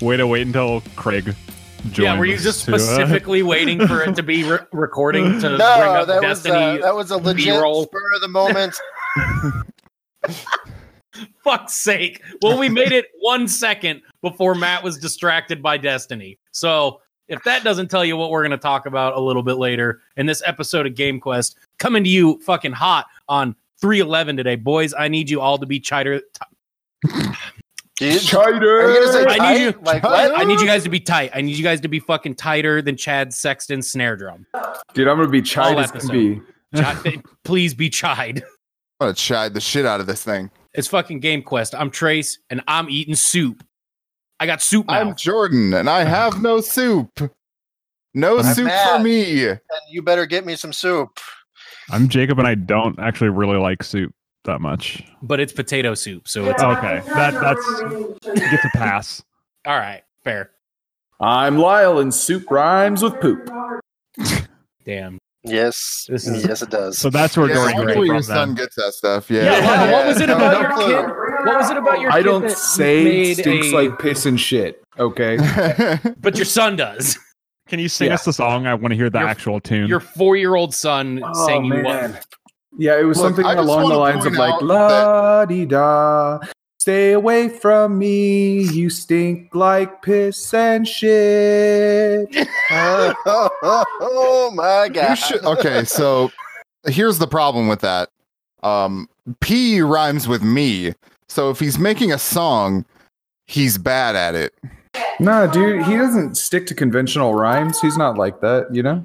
Way to wait until Craig. Yeah, were you just to, uh, specifically waiting for it to be re- recording to bring No, up that was Destiny? uh, that was a legit B-roll? spur of the moment. Fuck's sake! Well, we made it one second before Matt was distracted by Destiny. So if that doesn't tell you what we're going to talk about a little bit later in this episode of Game Quest, coming to you fucking hot on 311 today, boys. I need you all to be chighter. Dude, Are you gonna say I need you. Like what? I need you guys to be tight. I need you guys to be fucking tighter than Chad Sexton's snare drum. Dude, I'm gonna be chide as can be. Chi- please be chide. I'm gonna chide the shit out of this thing. It's fucking Game Quest. I'm Trace, and I'm eating soup. I got soup now. I'm Jordan, and I have no soup. No I'm soup Matt. for me. And you better get me some soup. I'm Jacob, and I don't actually really like soup that much. but it's potato soup, so it's Okay, that that's gets a pass. all right. Fair. I'm Lyle, and soup rhymes with poop. Damn. Yes, This is- yes, it does. So that's where Yeah, Jordan I wonder came from. your son gets that stuff. Yeah. Yeah. Yeah. what was it about no your clue. kid? What was it about your I kid don't that say made stinks a- like piss and shit. Okay. But your son does. Can you sing Yeah. us the song? I want to hear the Your- actual tune. Your four-year-old son Oh, saying you man. What? Yeah, it was Look, something along the lines of like la di da. Stay away from me. You stink like piss and shit. oh, my god! Should, okay, so here's the problem with that. Um, P rhymes with me. So if he's making a song, he's bad at it. Nah, dude, he doesn't stick to conventional rhymes. He's not like that, you know?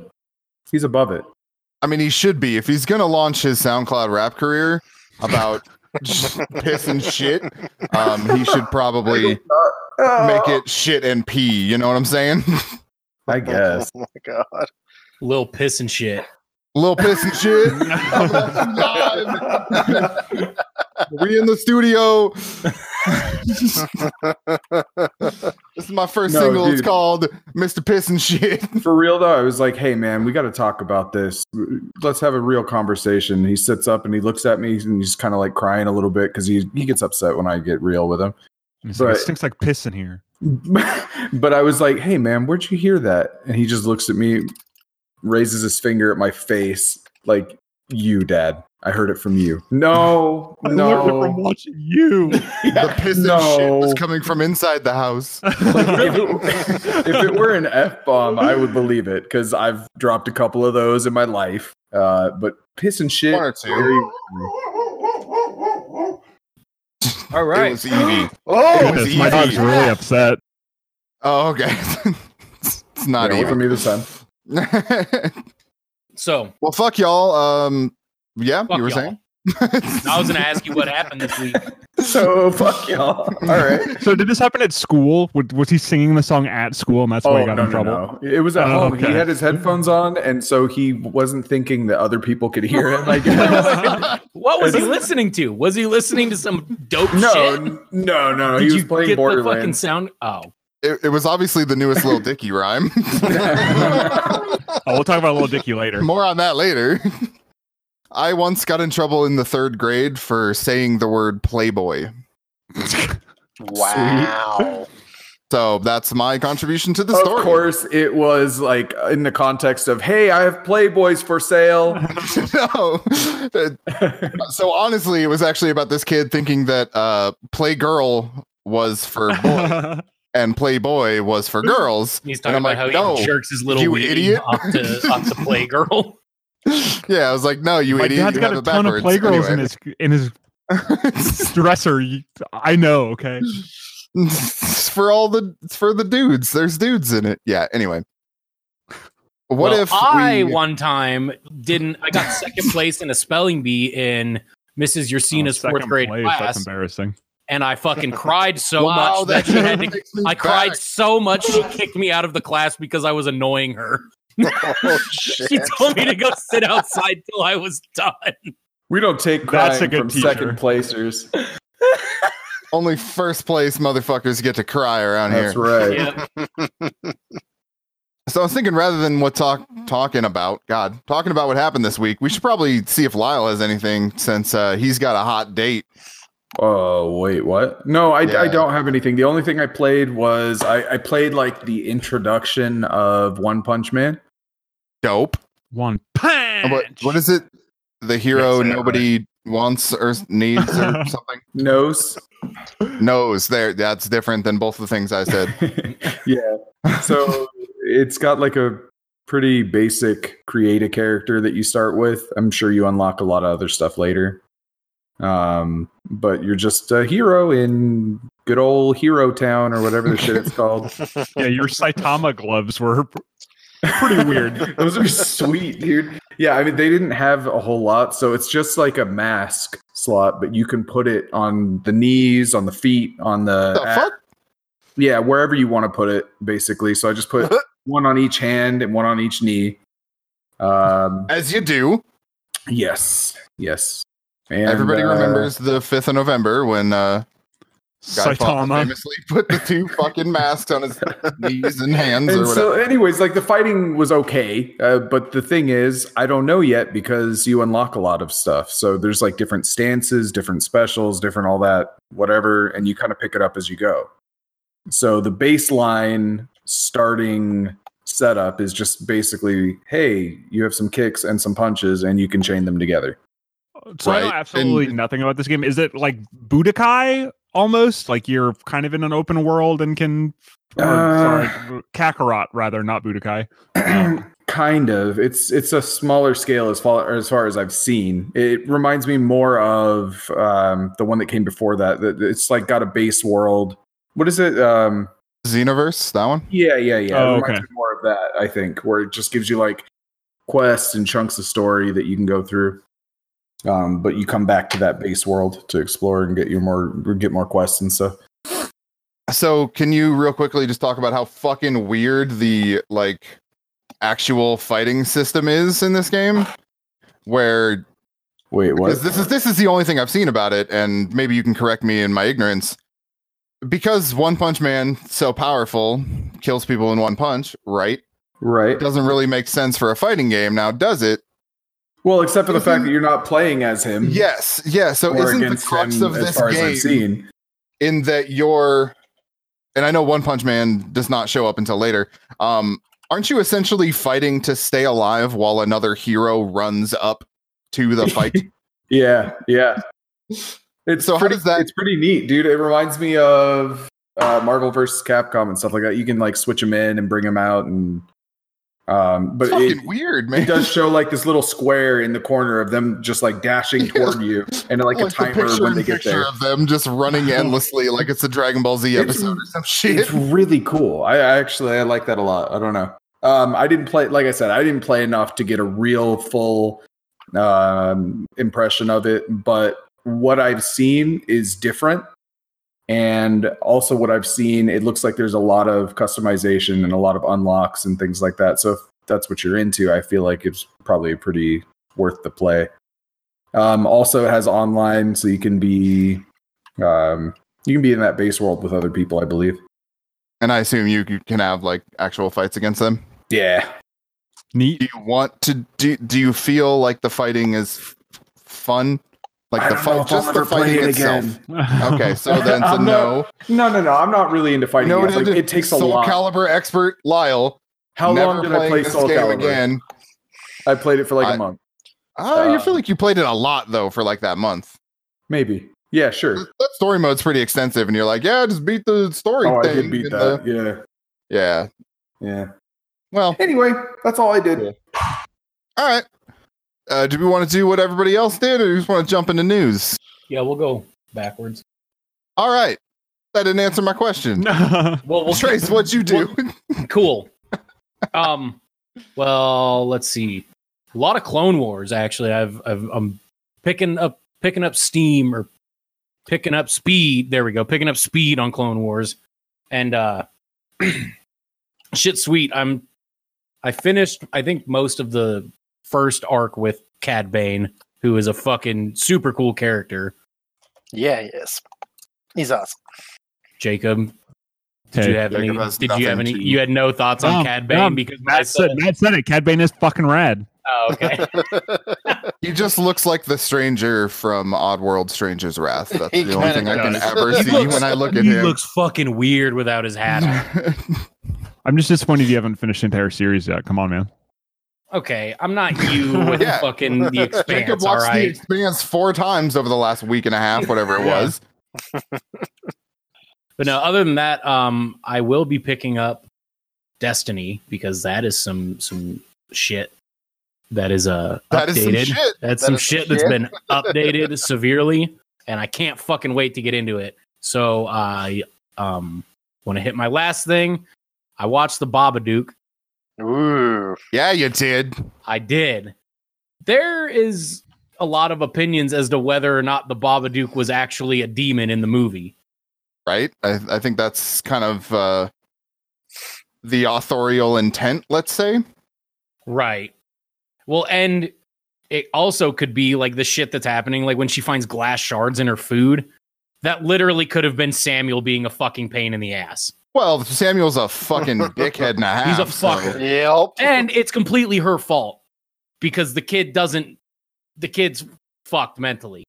He's above it. I mean, he should be. If he's gonna launch his SoundCloud rap career about piss and shit, um, he should probably make it shit and pee. You know what I'm saying? I guess. Oh my god! Lil piss and shit. Little piss and shit. we in the studio. this is my first No, single. It's called Mr. Piss and Shit. For real though, I was like, "Hey man, we got to talk about this. Let's have a real conversation." He sits up and he looks at me and he's kind of like crying a little bit because he he gets upset when I get real with him. He's like, it stinks like piss in here. but I was like, "Hey man, where'd you hear that?" And he just looks at me, raises his finger at my face, like, "You, Dad. I heard it from you." No, I learned it from watching you. the piss and shit was coming from inside the house. Like, if, it, if it were an f bomb, I would believe it because I've dropped a couple of those in my life. Uh, but piss and shit. One or two. very- All It was Evie. Oh, It was Goodness, my dog's really upset. Oh, okay. it's it's not Yeah, from Evie. either side. So well, fuck y'all. Um, yeah, Fuck you were y'all. saying. I was gonna ask you what happened this week. So fuck y'all. All right. So did this happen at school? Was, was he singing the song at school, and that's why he got in trouble? It was at Oh, home. okay. He had his headphones on, and so he wasn't thinking that other people could hear him. I guess. What was he listening to? Was he listening to some dope no, shit? n- no, no, no. Did He was you playing get the fucking Borderlands. sound? Oh, It, it was obviously the newest Little Dicky rhyme. Oh, we'll talk about Little Dicky later. More on that later. I once got in trouble in the third grade for saying the word Playboy. wow! So that's my contribution to the Of story. Of course, it was like in the context of, "Hey, I have Playboys for sale." no. so honestly, it was actually about this kid thinking that uh, Playgirl was for boy and Playboy was for hmm. girls. he's talking about like, how no, he jerks his little you weenie idiot. off to off to Playgirl. Yeah, I was like, no, you My idiot. dad's you got have a ton of backwards. playgirls in his in his dresser. I know. Okay. it's for all the it's for the dudes. There's dudes in it. Yeah. Anyway, what Well, if I we, one time didn't? I got second place in a spelling bee in Mrs. Yersina's Oh, fourth grade place, class, That's embarrassing. And I fucking cried so Wow, much that she had to. takes me I cried so much she kicked me out of the class because I was annoying her. Oh shit! She told me to go sit outside till I was done. We don't take That's crying a good from teacher. second placers. Only first place motherfuckers get to cry around That's here. That's right. Yeah. So I was thinking rather than what talk talking about, God, talking about what happened this week, we should probably see if Lyle has anything since uh, he's got a hot date. Oh wait, what? No, I, I don't have anything. The only thing I played was I, I played like the introduction of One Punch Man. Dope. One punch. What what is it? The hero Yes, yeah, nobody wants or needs or something Nose. knows. There, that's different than both the things I said. yeah. So it's got like a pretty basic create a character that you start with. I'm sure you unlock a lot of other stuff later. Um, but you're just a hero in good old Hero Town or whatever the shit it's called. Yeah, your Saitama gloves were pretty weird. Those are sweet, dude. Yeah, I mean they didn't have a whole lot, so it's just like a mask slot, but you can put it on the knees, on the feet, on the, the fuck? yeah, wherever you want to put it, basically. So I just put one on each hand and one on each knee. Um, As you do. yes, yes. And, Everybody uh, remembers the fifth of November when uh Guy Fawkes Saitama. famously put the two fucking masks on his knees and hands or And whatever. so, anyways, like the fighting was okay, uh, but the thing is, I don't know yet because you unlock a lot of stuff. So there's like different stances, different specials, different all that, whatever, and you kind of pick it up as you go. So the baseline starting setup is just basically, hey, you have some kicks and some punches, and you can chain them together. So I know absolutely and- nothing about this game. Is it like Budokai almost? Like you're kind of in an open world and can or, Uh, sorry, Kakarot rather, not Budokai. Um, kind of. It's it's a smaller scale as far as far as I've seen. It reminds me more of um, the one that came before that. That- It's like got a base world. What is it? Um, Xenoverse, that one? yeah, yeah, yeah. Oh, it reminds okay. me more of that. I think where it just gives you like quests and chunks of story that you can go through. Um, but you come back to that base world to explore and get your more get more quests and stuff. So can you real quickly just talk about how fucking weird the like actual fighting system is in this game? Where Wait, what? this is this is the only thing I've seen about it, and maybe you can correct me in my ignorance. Because One Punch Man so powerful kills people in one punch, right? right. It doesn't really make sense for a fighting game now, does it? Well, except for the fact that you're not playing as him. Yes, yeah. So isn't the crux of this game in that you're and I know One Punch Man does not show up until later. Um, aren't you essentially fighting to stay alive while another hero runs up to the fight? Yeah, yeah. It's So how does that- It's pretty neat, dude. It reminds me of uh, Marvel versus Capcom and stuff like that. You can like switch them in and bring them out, and um, but It's it, weird, man. it does show like this little square in the corner of them just like dashing toward you, and like, a the timer picture when they get picture there. of them just running endlessly like it's a Dragon Ball Z It's- episode or some shit. It's really cool. I, I actually I like that a lot. I don't know. Um, I didn't play like I said. I didn't play enough to get a real full um, impression of it, but what I've seen is different. And also, what I've seen, it looks like there's a lot of customization and a lot of unlocks and things like that. So, if that's what you're into, I feel like it's probably pretty worth the play. Um, also, it has online, so you can be um, you can be in that base world with other people, I believe. And I assume you c- can have like actual fights against them. Yeah, Neat. Do you want to do do you feel like the fighting is fun? Like I the fight just the fighting it itself. again. Okay, so then I'm no. No, no, no. I'm not really into fighting. games. Noted Like, it takes a lot. Soul lot. Calibur expert Lyle. How long did I play Soul Calibur? again? I played it for like a I- month, Oh, you Uh, feel like you played it a lot though for like that month. maybe. Yeah, sure. That story mode's pretty extensive, and you're like, yeah, just beat the story Oh, I did beat that. the- Yeah, yeah. yeah. Well, Anyway, that's all I did. Yeah. all right. Uh, do we want to do what everybody else did, or do we just want to jump into news? Yeah, we'll go backwards. All right. That didn't answer my question. Well, we'll Trace, what'd you do? cool. Um, well, let's see. A lot of Clone Wars actually. I've, I've I'm picking up picking up steam or picking up speed. There we go. Picking up speed on Clone Wars, and uh, shit, sweet. I'm I finished. I think most of the first arc with Cad Bane, who is a fucking super cool character. Yeah, he is. He's awesome. Jacob, did you have any? Jacob has Did you have any? to- You had no thoughts on Cad Bane um, because Matt said, said, Matt said it. Cad Bane is fucking rad. oh, okay. He just looks like the stranger from Oddworld Stranger's Wrath. That's He the only kinda thing I can ever He see looks- when I look at he him. He looks fucking weird without his hat on. I'm just disappointed you haven't finished the entire series yet. Come on, man. Okay, I'm not you with Yeah. fucking the Jacob expanse, all watched the? Expanse four times over the last week and a half, whatever it was. But no, other than that, um, I will be picking up Destiny because that is some some shit that is uh That is some updated. shit. That's That some is some shit that's been updated severely, and I can't fucking wait to get into it. So I um want to hit my last thing. I watched the Babadook. Ooh. Yeah, you did. I did. There is a lot of opinions as to whether or not the Babadook was actually a demon in the movie. Right? I, I think that's kind of uh, the authorial intent, let's say. Right. Well, and it also could be like the shit that's happening, like when she finds glass shards in her food. That literally could have been Samuel being a fucking pain in the ass. Well, Samuel's a fucking dickhead and a half. He's a so- fucker. Yep. And it's completely her fault because the kid doesn't, the kid's fucked mentally.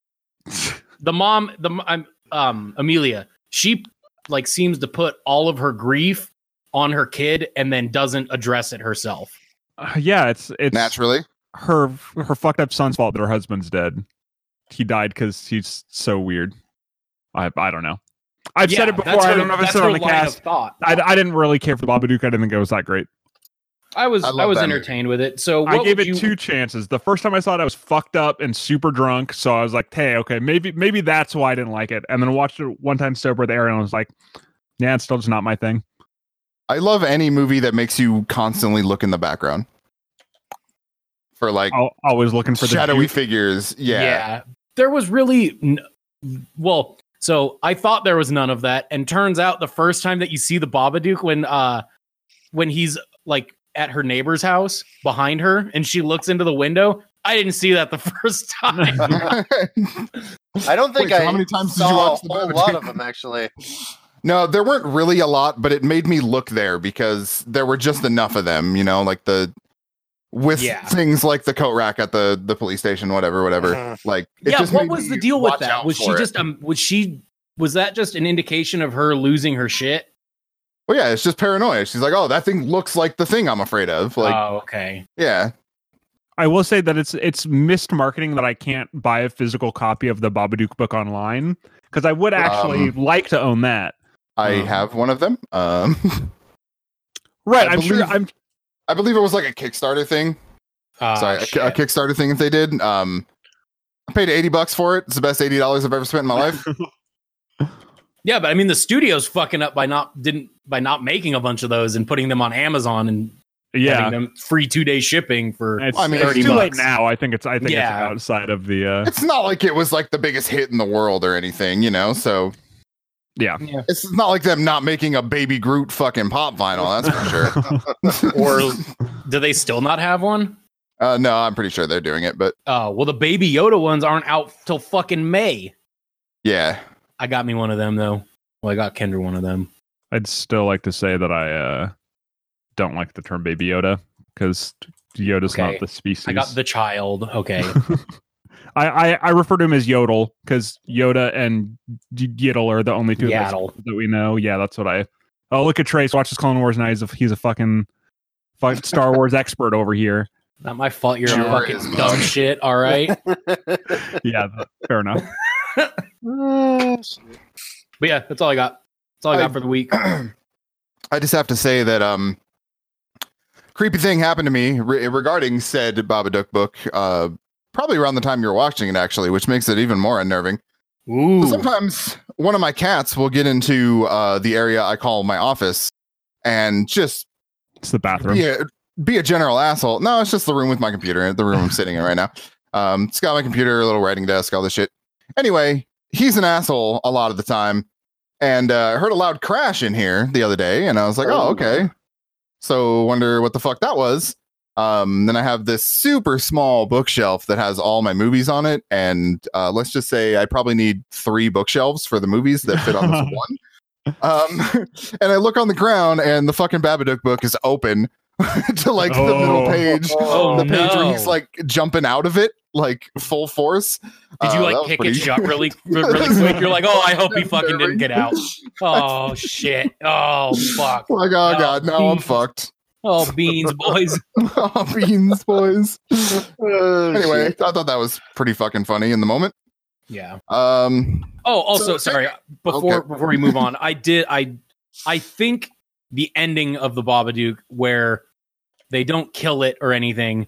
The mom, the um, um Amelia, she like seems to put all of her grief on her kid and then doesn't address it herself. Uh, yeah, it's it's Naturally. her her fucked up son's fault that her husband's dead. He died because he's so weird. I I don't know. I've said it before. that's I don't know if I said it on the cast. thought. I, I didn't really care for the Babadook. I didn't think it was that great. I was I I, was that movie. entertained with it. So I gave it you- two chances. The first time I saw it, I was fucked up and super drunk. So I was like, "Hey, okay, maybe maybe that's why I didn't like it." And then watched it one time sober with Aaron. and I was like, "Yeah, it's still just not my thing." I love any movie that makes you constantly look in the background for like I'll, always looking for the shadowy juke. figures. Yeah. There was really n- well, so I thought there was none of that and turns out the first time that you see the Babadook when uh when he's like at her neighbor's house behind her and she looks into the window, I didn't see that the first time. I don't think Wait, so I how many times did you saw watch the a lot of them actually. no, there weren't really a lot, but it made me look there because there were just enough of them, you know, like the with Yeah. things like the coat rack at the the police station, whatever, whatever. Mhm. Like, it yeah, just what was the deal with that? Was she for it. just um was she was that just an indication of her losing her shit? Well, yeah, it's just paranoia. She's like, "Oh, that thing looks like the thing I'm afraid of." Like, oh, okay. yeah, I will say that it's it's missed marketing that I can't buy a physical copy of the Babadook book online because I would actually Um, like to own that. I Um, have one of them. Um, Right, I I'm sure. I'm I believe it was like a Kickstarter thing. Uh, Sorry, a, a Kickstarter thing if they did. Um, I paid eighty bucks for it. It's the best eighty dollars I've ever spent in my life. Yeah, but I mean the studio's fucking up by not didn't by not making a bunch of those and putting them on Amazon and yeah. them free two day shipping for It's, I mean, it's 30 too late now. I think it's. I think Yeah. it's outside of the. uh it's not like it was like the biggest hit in the world or anything, you know. So Yeah. it's not like them not making a Baby Groot fucking pop vinyl. That's for sure. or do they still not have one? Uh, no, I'm pretty sure they're doing it, but Oh, well the baby Yoda ones aren't out till fucking May. yeah, I got me one of them though. Well, I got Kendra one of them. I'd still like to say that I uh don't like the term Baby Yoda because Yoda's Okay. not the species. I got the child. Okay. I, I I refer to him as Yodel because Yoda and Y- Yaddle are the only two that- that we know. Yeah, that's what I. Oh, look at Trace. Watch his Clone Wars now. He's a, he's a fucking, fucking Star Wars expert over here. Not my fault you're Sure a fucking is, dumb Mug. shit, all right? Yeah, th- fair enough. But yeah, that's all I got. That's all I got I- for the week. I just have to say that um, creepy thing happened to me re- regarding said Babadook book. Uh, probably around the time you're watching it, actually, which makes it even more unnerving. Ooh. Sometimes one of my cats will get into uh, the area I call my office and just It's the bathroom. be a, be a general asshole. No, it's just the room with my computer, the room I'm sitting in right now. Um, it's got my computer, a little writing desk, all this shit. Anyway, he's an asshole a lot of the time. And uh, I heard a loud crash in here the other day, and I was like, oh, Oh. okay. So wonder what the fuck that was. Um, then I have this super small bookshelf that has all my movies on it, and uh, let's just say I probably need three bookshelves for the movies that fit on this one. Um, and I look on the ground, and the fucking Babadook book is open, to like the middle Oh. page, Oh, the page where he's like jumping out of it like full force. Did you Uh, like was kick pretty- it shut really, really quick? You're like, oh, I hope he fucking didn't get out. Oh shit. Oh fuck. Like, oh No, god, now I'm fucked. Oh beans, boys. Oh, Beans, boys. Oh, Anyway, shit. I thought that was pretty fucking funny in the moment. Yeah. Um, Oh, also, So- sorry. Before Okay. before we move on, I did I I think the ending of the Babadook where they don't kill it or anything,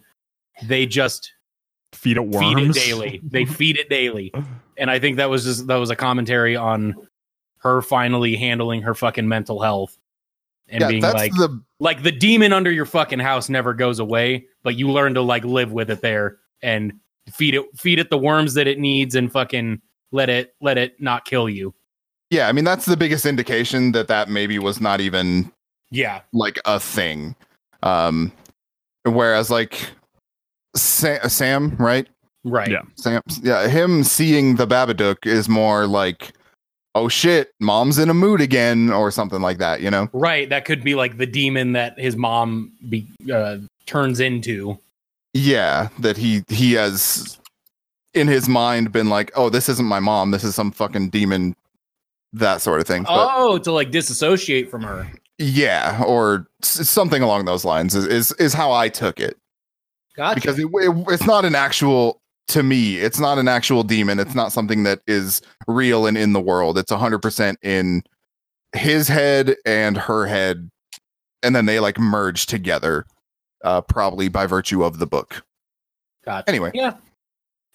they just Feed it worms. feed it daily. They feed it daily, and I think that was just that was a commentary on her finally handling her fucking mental health and yeah, being that's like the like the demon under your fucking house never goes away, but you learn to like live with it there and feed it feed it the worms that it needs and fucking let it let it not kill you. yeah. I mean, that's the biggest indication that that maybe was not even Yeah. like a thing. Um, whereas like Sam, Sam right? Right. Yeah. Sam, yeah, him seeing the Babadook is more like, oh shit, mom's in a mood again, or something like that. You know? Right. That could be like the demon that his mom be, uh, turns into. Yeah, that he he has in his mind been like, oh, this isn't my mom. This is some fucking demon. That sort of thing. But- Oh, to like disassociate from her. Yeah, or s- something along those lines is is, is how I took it Gotcha. because it, it- it's not an actual to me. It's not an actual demon. It's not something that is real and in the world. It's hundred percent in his head and her head, and then they like merge together, uh, probably by virtue of the book. gotcha. Anyway, Yeah.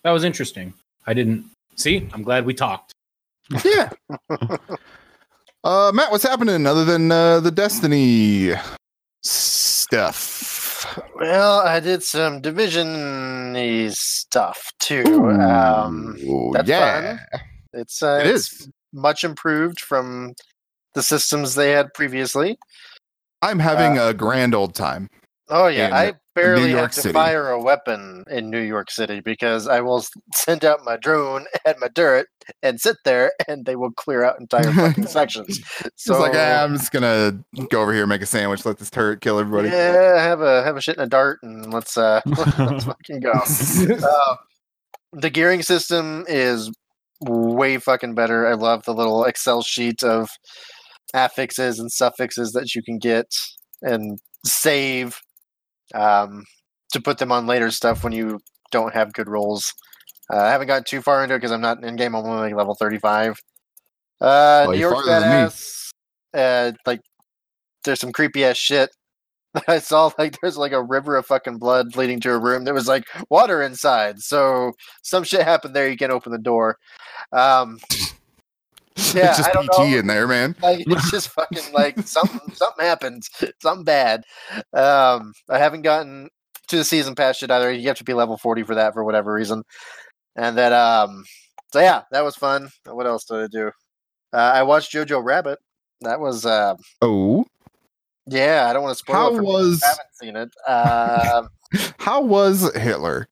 That was interesting. I didn't see. I'm glad we talked. yeah. uh, Matt, what's happening other than uh, the Destiny stuff? Well, I did some division stuff too. Um, that's yeah, it's uh, it it's is. much improved from the systems they had previously. I'm having a grand old time. Oh yeah, I barely have to City. fire a weapon in New York City because I will send out my drone at my turret and sit there, and they will clear out entire fucking sections. So So like, ah, I'm just gonna go over here, make a sandwich, let this turret kill everybody. yeah, have a have a shit in a dart, and let's uh let's fucking go. Uh, the gearing system is way fucking better. I love the little Excel sheet of affixes and suffixes that you can get and save um, to put them on later stuff when you don't have good rolls. Uh, I haven't gotten too far into it because I'm not in game. I'm only like level 35. Uh, Well, New York farther than me. badass. Uh, like, there's some creepy ass shit. I saw like there's like a river of fucking blood leading to a room. There was like water inside, so some shit happened there. You can't open the door. Um, yeah, it's just I PT know. in there, man. like it's just fucking like something something happened something bad. Um i haven't gotten to the season pass yet either. You have to be level 40 for that for whatever reason. And then um so yeah that was fun. What else did i do? Uh, i watched jojo rabbit. That was uh Oh, yeah i don't want to spoil how it was who haven't seen it. Um how was Hitler?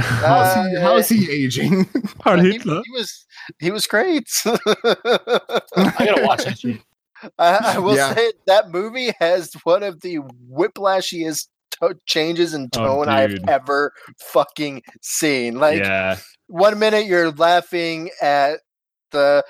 How is he, how is he uh, aging? Heil he, Hitler. he was he was great I gotta watch that shit. I, I will Yeah. say that movie has one of the whiplashiest to- changes in Oh, tone I've ever fucking seen. Like yeah. one minute you're laughing at the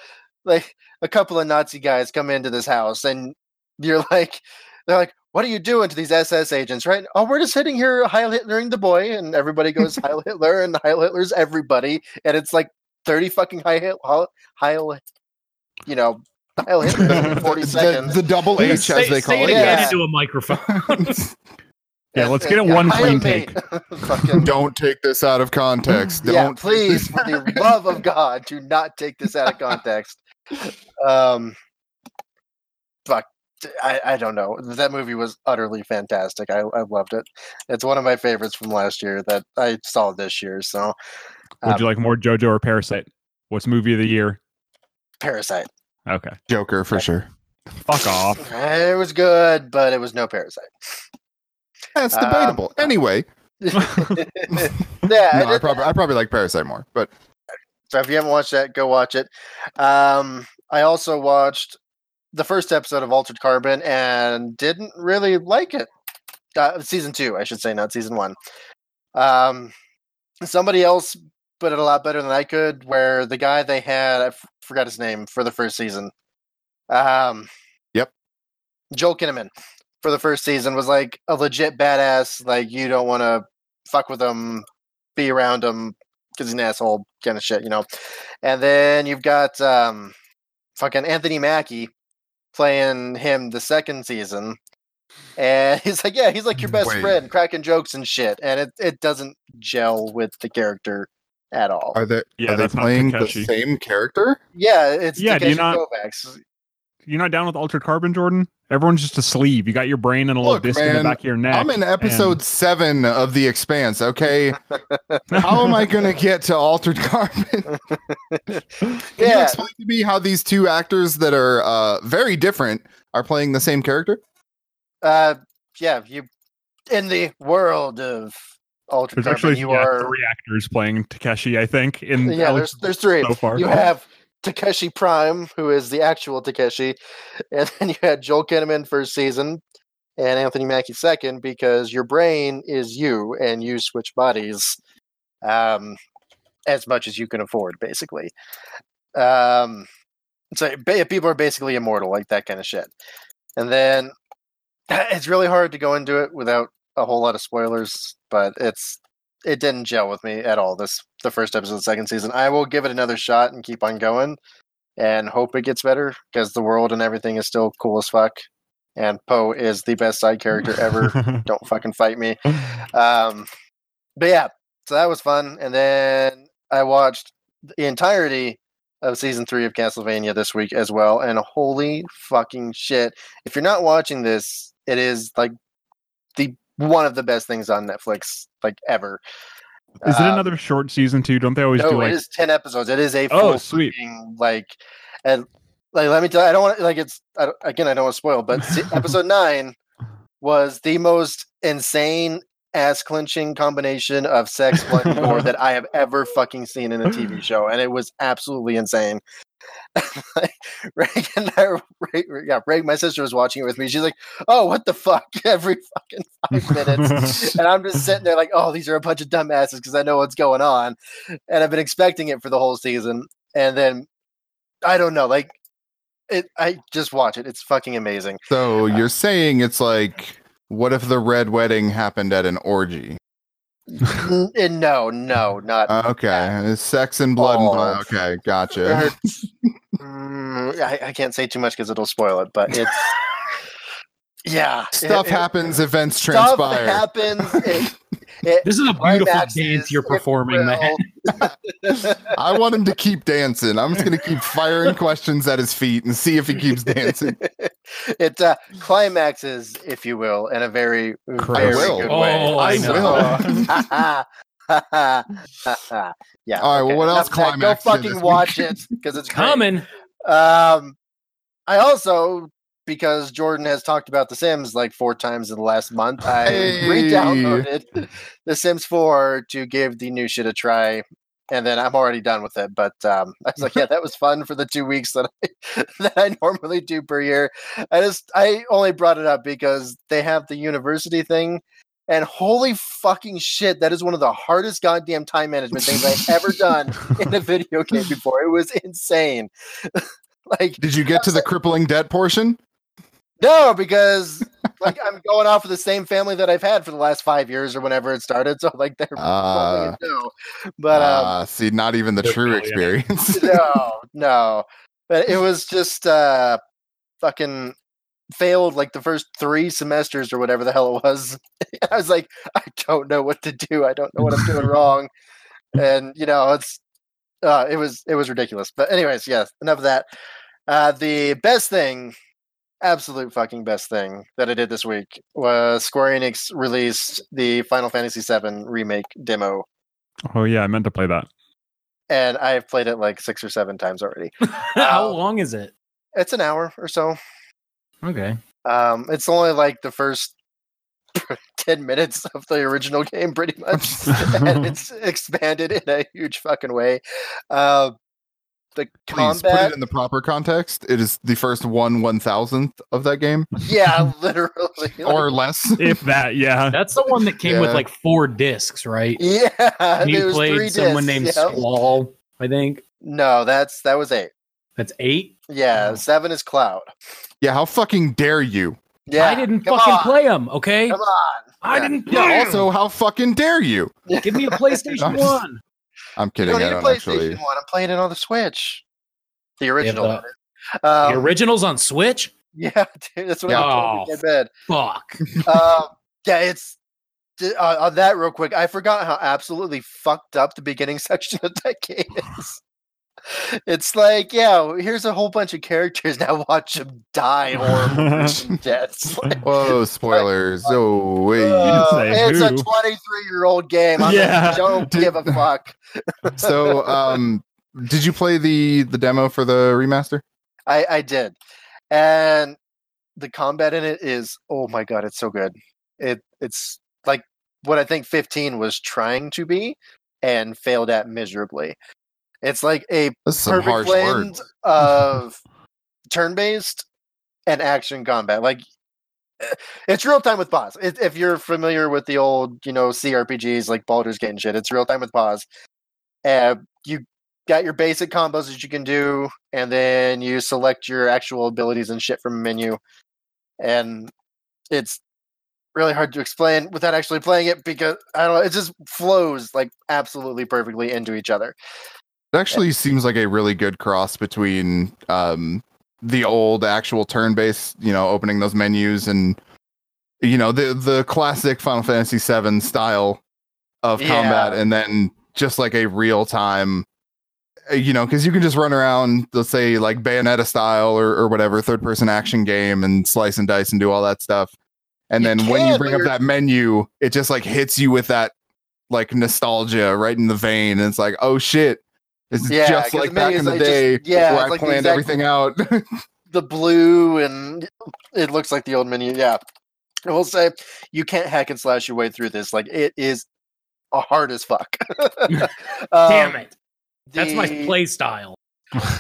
like a couple of Nazi guys come into this house and you're like they're like what are you doing to these SS agents, right? Oh, we're just sitting here Heil Hitlering the boy, and everybody goes Heil Hitler, and Heil Hitler's everybody, and it's like thirty fucking Heil, Heil, Heil you know, Heil Hitler in forty the, seconds. the double H, as they call it it. again Yeah. into a microphone. Yeah, let's get it yeah, one Heil clean take. Don't take this out of context. Don't. yeah, please, for the love of God, do not take this out of context. Um, fuck, I, I don't know. That movie was utterly fantastic. I, I loved it. It's one of my favorites from last year that I saw this year. So, Would um, you like more JoJo or Parasite? What's movie of the year? Parasite. Okay. Joker for sure. Fuck off. It was good, but it was no Parasite. That's Um, debatable. anyway, yeah, no, I I probably I probably like Parasite more, but So if you haven't watched that, go watch it. Um, I also watched the first episode of Altered Carbon and didn't really like it. uh, season two, I should say, not season one. Um, somebody else put it a lot better than I could. Where the guy they had, I f- forgot his name for the first season. Um, Yep. Joel Kinnaman for the first season was like a legit badass. Like you don't want to fuck with him, be around him because he's an asshole, kind of shit, you know. And then you've got um, fucking Anthony Mackie playing him the second season. And he's like, yeah, he's like your best Wait. friend, cracking jokes and shit. And it, it doesn't gel with the character at all. Are they Yeah, are they playing the same character? yeah, it's Yeah, do you Takeshi not- Kovacs. You're not down with altered carbon, Jordan? Everyone's just a sleeve. You got your brain and a little Look, disc in the back of your neck. I'm in episode seven of The Expanse. Okay, how am I going to get to Altered Carbon? Can you explain to me how these two actors that are uh, very different are playing the same character? uh, yeah, you in the world of altered There's Carbon, actually you yeah, are three actors playing Takeshi, I think. In yeah. There's there's three. so far. You have Takeshi Prime, who is the actual Takeshi, and then you had Joel Kinnaman first season, and Anthony Mackie second, because your brain is you, and you switch bodies, um, as much as you can afford, basically. Um, so people are basically immortal, like that kind of shit. And then it's really hard to go into it without a whole lot of spoilers, but it's it didn't gel with me at all. This the first episode of the second season. I will give it another shot and keep on going, and hope it gets better because the world and everything is still cool as fuck. And Poe is the best side character ever. Don't fucking fight me. Um, but yeah, so that was fun. And then I watched the entirety of season three of Castlevania this week as well. And holy fucking shit! If you're not watching this, it is like the one of the best things on Netflix like ever. Is it Um, another short season too? Don't they always no, do like it is ten episodes. It is a Oh, full sweet. freaking, like and like let me tell. I don't want like it's I don't, again. I don't want to spoil, but episode nine was the most insane ass clenching combination of sex, blood, and gore that I have ever fucking seen in a TV show, and it was absolutely insane. Reagan, and I, Ray, yeah, Ray, my sister was watching it with me. She's like, "Oh, what the fuck?" Every fucking five minutes, and I'm just sitting there like, "Oh, these are a bunch of dumbasses" because I know what's going on, and I've been expecting it for the whole season, and then I don't know, like it. I just watch it; it's fucking amazing. So uh, you're saying it's like, what if the red wedding happened at an orgy? No, no, not. Uh, okay, sex and blood. And blood. Oh. Okay, gotcha. Mm, I, I can't say too much because it'll spoil it, but it's yeah, Stuff it- happens, events Stuff transpire. happens. It, it, This is a beautiful dance you're performing, man. I want him to keep dancing. I'm just gonna keep firing questions at his feet and see if he keeps dancing. it uh, climaxes, if you will, in a very, Correct. very I will. good Oh, way. I I know. will. yeah. All right, well, what else enough of that. Go fucking watch it because it's great. Coming. Um, I also because Jordan has talked about The Sims like four times in the last month. I Hey. re-downloaded The Sims 4 to give the new shit a try, and then I'm already done with it. But um, I was like, yeah, that was fun for the two weeks that I that I normally do per year. I just I only brought it up because they have the university thing. And holy fucking shit, that is one of the hardest goddamn time management things I've ever done in a video game before. It was insane. like Did you get to the crippling debt portion? No, because like I'm going off of the same family that I've had for the last five years or whenever it started. So like they're Uh, probably a no. But um, uh, see, not even the true experience. no, no. But it was just uh fucking failed like the first three semesters or whatever the hell it was. I was like, I don't know what to do. I don't know what I'm doing wrong. And you know, it's uh it was it was ridiculous. But anyways, yes, enough of that. Uh the best thing, absolute fucking best thing that I did this week was Square Enix released the Final Fantasy VII remake demo. Oh yeah, I meant to play that. And I've played it like six or seven times already. How Oh. long is it? It's an hour or so. Okay. Um, it's only like the first ten minutes of the original game, pretty much, and it's expanded in a huge fucking way. Uh, the Please put it in the proper context. It is the first one one thousandth of that game, yeah, literally. or less. if that, yeah. That's the one that came with Yeah. like four discs, right? yeah, And you there was three played someone named discs, yep. Squall, I think. No, that's that was eight. That's eight. Yeah, Oh. seven is Cloud. Yeah, how fucking dare you? Yeah, I didn't come fucking on, play them, okay? Come on. I Yeah. didn't play Yeah. 'em. Also, how fucking dare you? Give me a PlayStation One. I'm You kidding. don't I need a don't PlayStation actually. One. I'm playing it on the Switch. The original. the- one. Um, the originals on Switch? yeah, dude, that's what Yeah. I told you in bed. Fuck. um, yeah, it's uh, on that real quick. I forgot how absolutely fucked up the beginning section of that game is. It's like, yeah, here's a whole bunch of characters. Now watch them die horrible deaths. Like, Whoa, spoilers. Oh, wait. uh, say it's a 23 year old game. I Yeah. don't give a fuck. so, um, did you play the the demo for the remaster? I, I did, and the combat in it is oh my god, it's so good. It it's like what I think 15 was trying to be and failed at miserably. It's like a That's perfect blend of turn-based and action combat. Like eh, it's real time with pause. If if you're familiar with the old, you know, CRPGs like Baldur's Gate and shit, it's real time with pause. Uh, you got your basic combos that you can do, and then you select your actual abilities and shit from a menu. And it's really hard to explain without actually playing it because I don't know, it just flows like absolutely perfectly into each other. It actually seems like a really good cross between um, the old actual turn-based, you know, opening those menus and you know the the classic Final Fantasy VII style of combat, and then just like a real time, you know, because you can just run around, let's say like Bayonetta style or or whatever third-person action game and slice and dice and do all that stuff, and You then when you bring up that menu, it just like hits you with that like nostalgia right in the vein, and it's like, oh shit. This is Yeah, just 'cause like back in is the like just- day yeah, where I like the planned exact- everything out. the blue and it looks like the old menu. Yeah. I will say you can't hack and slash your way through this. Like it is a hard as fuck. Damn it. That's my Um, play style.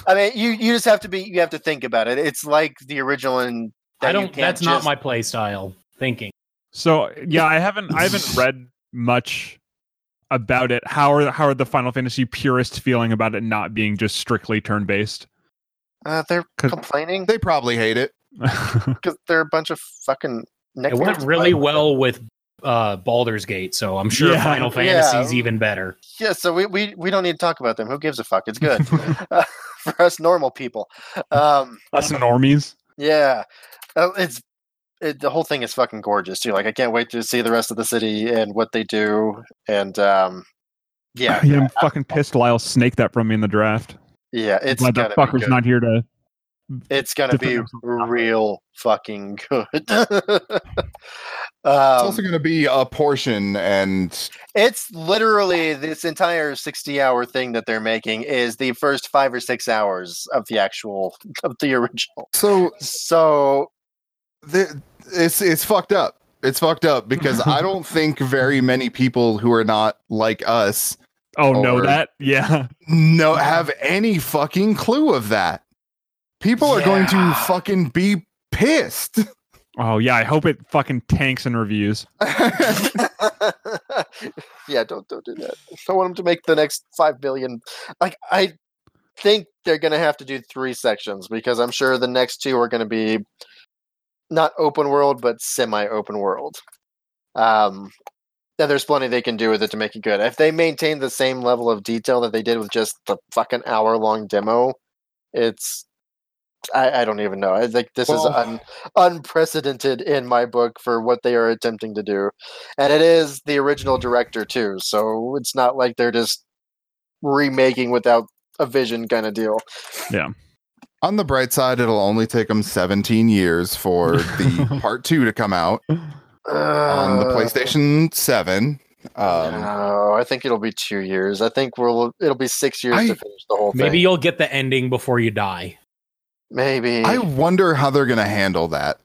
I mean, you you just have to be. You have to think about it. It's like the original, and that I don't can't that's not my play style thinking. So yeah, I haven't I haven't read much about it. How are how are the Final Fantasy purists feeling about it not being just strictly turn based? Uh, they're complaining they probably hate it. because they're a bunch of fucking. It went really well with uh Baldur's Gate, so I'm sure Yeah. Final Yeah. Fantasy's even better. Yeah, so we, we we don't need to talk about them. Who gives a fuck? It's good uh, for us normal people. Um, Us normies. Yeah, uh, it's it, the whole thing is fucking gorgeous too. Like I can't wait to see the rest of the city and what they do. And um, yeah, Yeah, I'm fucking pissed. Lyle snaked that from me in the draft. yeah, it's Glad gonna that fucker's not here to. It's gonna be real fucking good. It's um, also going to be a portion, and it's literally this entire sixty-hour thing that they're making is the first five or six hours of the actual of the original. so So the, it's it's fucked up. It's fucked up because I don't think very many people who are not like us Oh no, Or- that yeah. No, have any fucking clue of that. People are going to fucking be pissed. Oh yeah, I hope it fucking tanks in reviews. yeah, don't don't do that. I want them to make the next five billion. Like I think they're gonna have to do three sections because I'm sure the next two are gonna be not open world but semi open world. Um, and there's plenty they can do with it to make it good. If they maintain the same level of detail that they did with just the fucking hour long demo, it's I, I don't even know. I think this is un, unprecedented in my book for what they are attempting to do, and it is the original director too. So it's not like they're just remaking without a vision kind of deal. On the bright side, it'll only take them 17 years for the part two to come out on the Uh, PlayStation 7. Um, no, I think it'll be two years. I think we'll it'll be six years I- to finish the whole thing. Maybe you'll get the ending before you die. maybe. I wonder how they're going to handle that.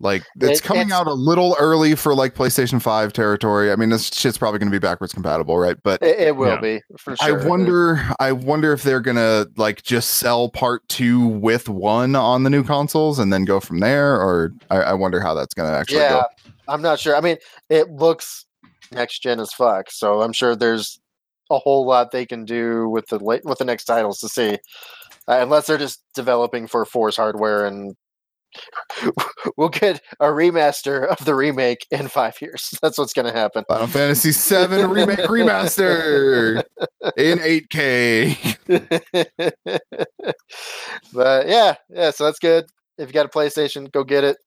Like it's It- coming it's- out a little early for like PlayStation 5 territory. I mean, this shit's probably going to be backwards compatible, right? But It, it will Yeah. be for sure. I wonder I wonder if they're going to like just sell part 2 with 1 on the new consoles and then go from there or I, I wonder how that's going to actually Yeah, go. I'm not sure. I mean, it looks next gen as fuck, so I'm sure there's a whole lot they can do with the late with the next titles to see, uh, unless they're just developing for Force hardware and. We'll get a remaster of the remake in five years. That's what's going to happen. Final Fantasy 7 remake remaster in 8K. but yeah, yeah, so that's good. If you got a PlayStation, go get it.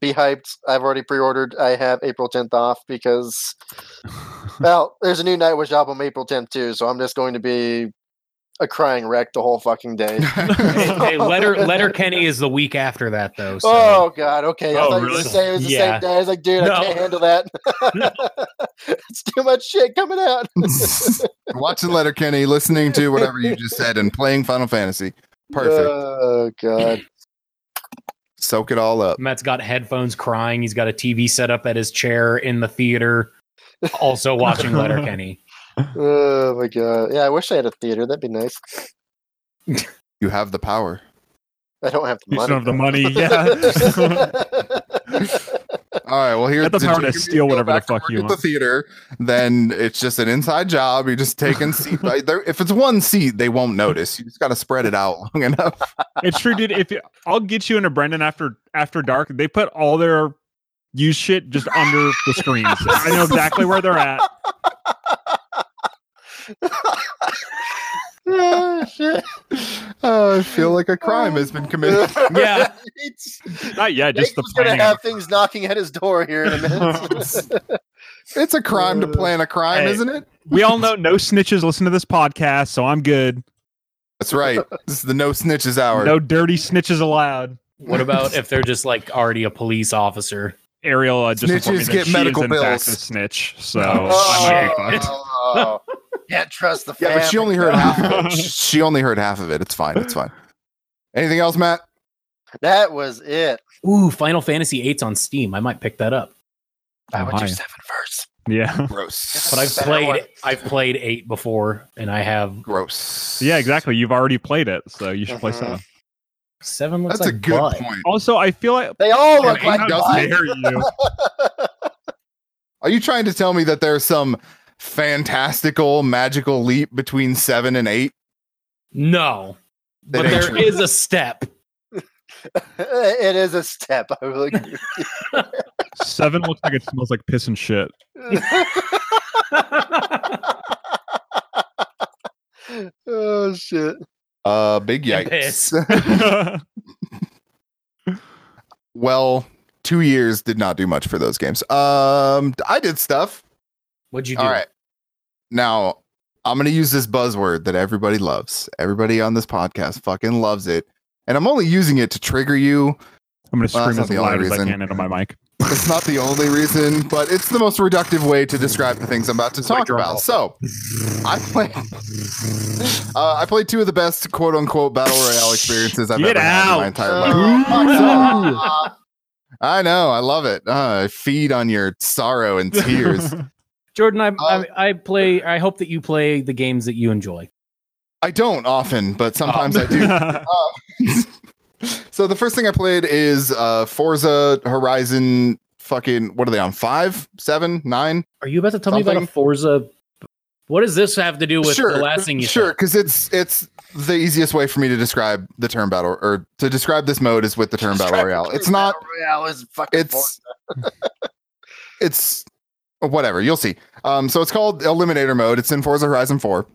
Be hyped. I've already pre-ordered. I have April 10th off because well, there's a new Nightwish album April 10th too, so I'm just going to be a crying wreck the whole fucking day. Hey, hey, letter letter Kenny is the week after that though. So. Oh god, okay. I Oh, thought you were really? the same. It was the Yeah. same day. I was like, dude, No. I can't handle that. it's too much shit coming out. Watching Letterkenny, listening to whatever you just said, and playing Final Fantasy. Perfect. Oh god. Soak it all up. Matt's got headphones crying. He's got a TV set up at his chair in the theater, also watching Letterkenny. Oh my god. Yeah, I wish I had a theater. That'd be nice. You have the power. I don't have the money. You money. still have the money. Yeah. All right. Well, here's the power to steal whatever the fuck you at The theater. Then it's just an inside job. You're just taking seat. by- there- If it's one seat, they won't notice. You just got to spread it out long enough. it's true, dude. If you, I'll get you into Brendan after after dark, they put all their used shit just under the screens. I know exactly where they're at. Oh shit. Oh, I feel like a crime has been committed. Yeah. It's, Not yet, just the Jake's gonna have things knocking at his door here in a minute. It's a crime to plan a crime, Hey. isn't it? we all know no snitches listen to this podcast, so I'm good. That's right. This is the no snitches hour. No dirty snitches allowed. What about if they're just like already a police officer? Ariel uh, just informed me Snitches that get she medical is in fact bills. a snitch, so Oh, I might be shit. fucked. Oh, can't trust the Yeah, family. but she only heard half of it. She only heard half of it. It's fine. It's fine. Anything else, Matt? That was it. Ooh, Final Fantasy VIII's on Steam. I might pick that up. I Oh, would do seven first. Yeah, Gross. But I've played. I've played eight before, and I have Gross. yeah, exactly. You've already played it, so you should play Mhm. seven. seven. Looks That's a good butt. point. Also, I feel like They all look like how doesn't butt. dare you? Are you trying to tell me that there's some fantastical magical leap between seven and eight? No, That but ain't there true. is a step. it is a step. I will agree. Seven looks like it smells like piss and shit. oh shit! Uh, big yikes. well, two years did not do much for those games. Um, I did stuff. What'd you do? All right. Now, I'm going to use this buzzword that everybody loves. Everybody on this podcast fucking loves it. And I'm only using it to trigger you. I'm gonna Well, scream as the only loud as I can into my mic. It's not the only reason, but it's the most reductive way to describe the things I'm about to talk about. So, I played. Uh, I played two of the best "quote unquote" battle royale experiences I've Get ever had in my entire Uh, life. fuck I know, I love it. Uh, I feed on your sorrow and tears. Jordan, I, Uh, I I play. I hope that you play the games that you enjoy. I don't often, but sometimes Oh. I do. Uh, so the first thing I played is uh Forza Horizon fucking what are they on? Five, seven, nine? Are you about to tell me about a Forza? What does this have to do with the last thing you sure, said? because it's it's the easiest way for me to describe the term battle or to describe this mode is with the term battle royale. It's not Battle Royale is fucking. it's it's whatever you'll see. Um so it's called eliminator mode. It's in forza horizon 4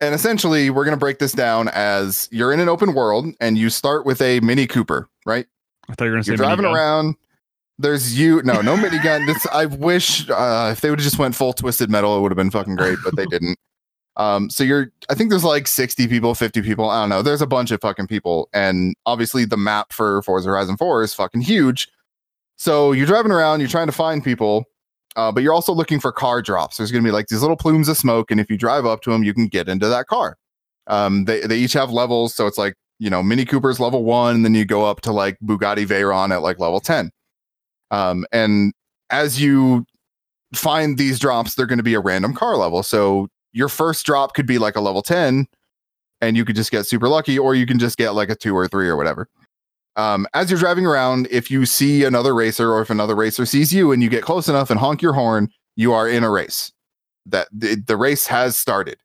and essentially we're going to break this down as you're in an open world and you start with a mini cooper right? I thought you were gonna say you're driving minigun. around. There's you no no minigun. This i wish uh if they would have just went full twisted metal it would have been fucking great but they didn't. Um so you're i think there's like 60 people 50 people i don't know. There's a bunch of fucking people. And obviously the map for forza horizon 4 is fucking huge. So you're driving around you're trying to find people uh, but you're also looking for car drops there's going to be like these little plumes of smoke and if you drive up to them you can get into that car um they, they each have levels so it's like you know mini cooper's level one and then you go up to like bugatti veyron at like level 10 Um, and as you find these drops, they're going to be a random car level. So your first drop could be like a level 10 and you could just get super lucky, or you can just get like a two or three or whatever. Um, as you're driving around, if you see another racer or if another racer sees you and you get close enough and honk your horn, you are in a race. That the, the race has started.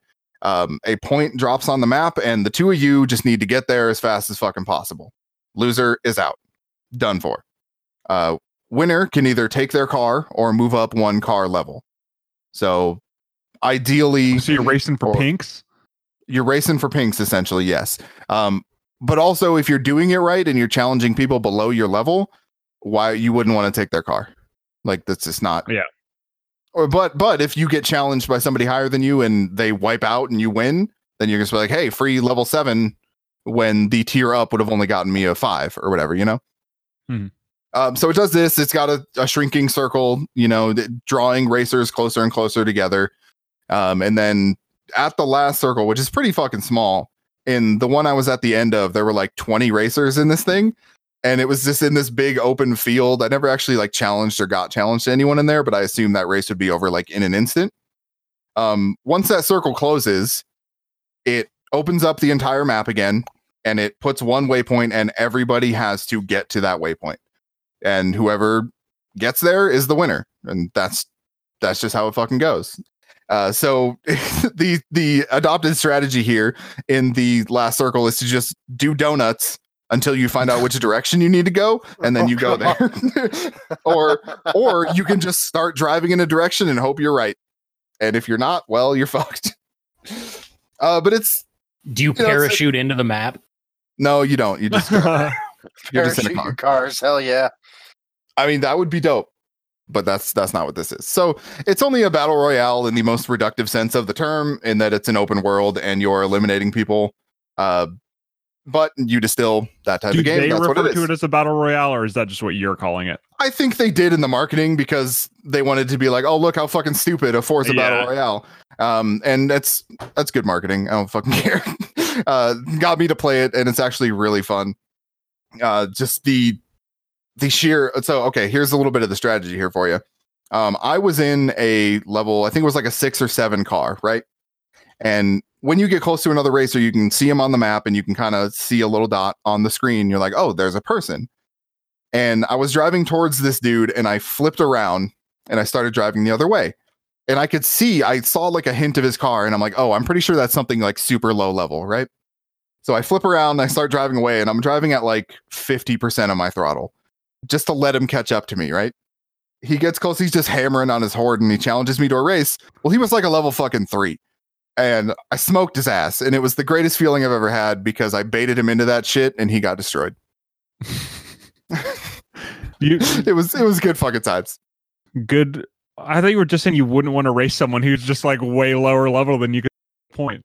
Um, a point drops on the map, and the two of you just need to get there as fast as fucking possible. Loser is out. Done for. Uh, winner can either take their car or move up one car level. So ideally, So you're racing for Or- pinks? you're racing for pinks essentially yes um but also if you're doing it right and you're challenging people below your level why you wouldn't want to take their car like that's just not Yeah. or but but if you get challenged by somebody higher than you and they wipe out and you win then you're just be like hey free level seven when the tier up would have only gotten me a five or whatever you know Mhm. um, so it does this it's got a, a shrinking circle you know th- drawing racers closer and closer together um, and then at the last circle, which is pretty fucking small, in the one I was at the end of, there were like 20 racers in this thing. And it was just in this big open field. I never actually like challenged or got challenged to anyone in there, but I assumed that race would be over like in an instant. Um, once that circle closes, it opens up the entire map again and it puts one waypoint, and everybody has to get to that waypoint. And whoever gets there is the winner. And that's that's just how it fucking goes. Uh, so the the adopted strategy here in the last circle is to just do donuts until you find out which direction you need to go, and then you go there. or or you can just start driving in a direction and hope you're right. And if you're not, well, you're fucked. Uh, but it's Do you it's- parachute into the map? no, you don't. You just you're just in a car. cars. Hell yeah. I mean, that would be dope, but that's that's not what this is. So it's only a battle royale in the most reductive sense of the term, in that it's an open world and you're eliminating people. Uh, but you distill that type Do of game. they That's what refer it to is. it as a battle royale, or is that just what you're calling it? I think they did in the marketing because they wanted to be like, "Oh, look how fucking stupid a Forza Yeah. battle royale," um, and that's that's good marketing. I don't fucking care. uh, got me to play it, and it's actually really fun. Uh, just the the sheer. So okay, here's a little bit of the strategy here for you. Um, I was in a level, I think it was like a six or seven car, right? And when you get close to another racer, you can see him on the map, and you can kind of see a little dot on the screen. You're like, "Oh, there's a person." and I was driving towards this dude and I flipped around and I started driving the other way. And I could see, I saw like a hint of his car and I'm like, oh, I'm pretty sure that's something like super low level, right? So I flip around I start driving away and I'm driving at like 50% of my throttle just to let him catch up to me, right? He gets close, he's just hammering on his horde and he challenges me to a race. Well, he was like a level fucking three. And I smoked his ass. And it was the greatest feeling I've ever had because I baited him into that shit and he got destroyed. You it was it was good fucking times. good. I thought you were just saying you wouldn't want to race someone who's just like way lower level than you could point.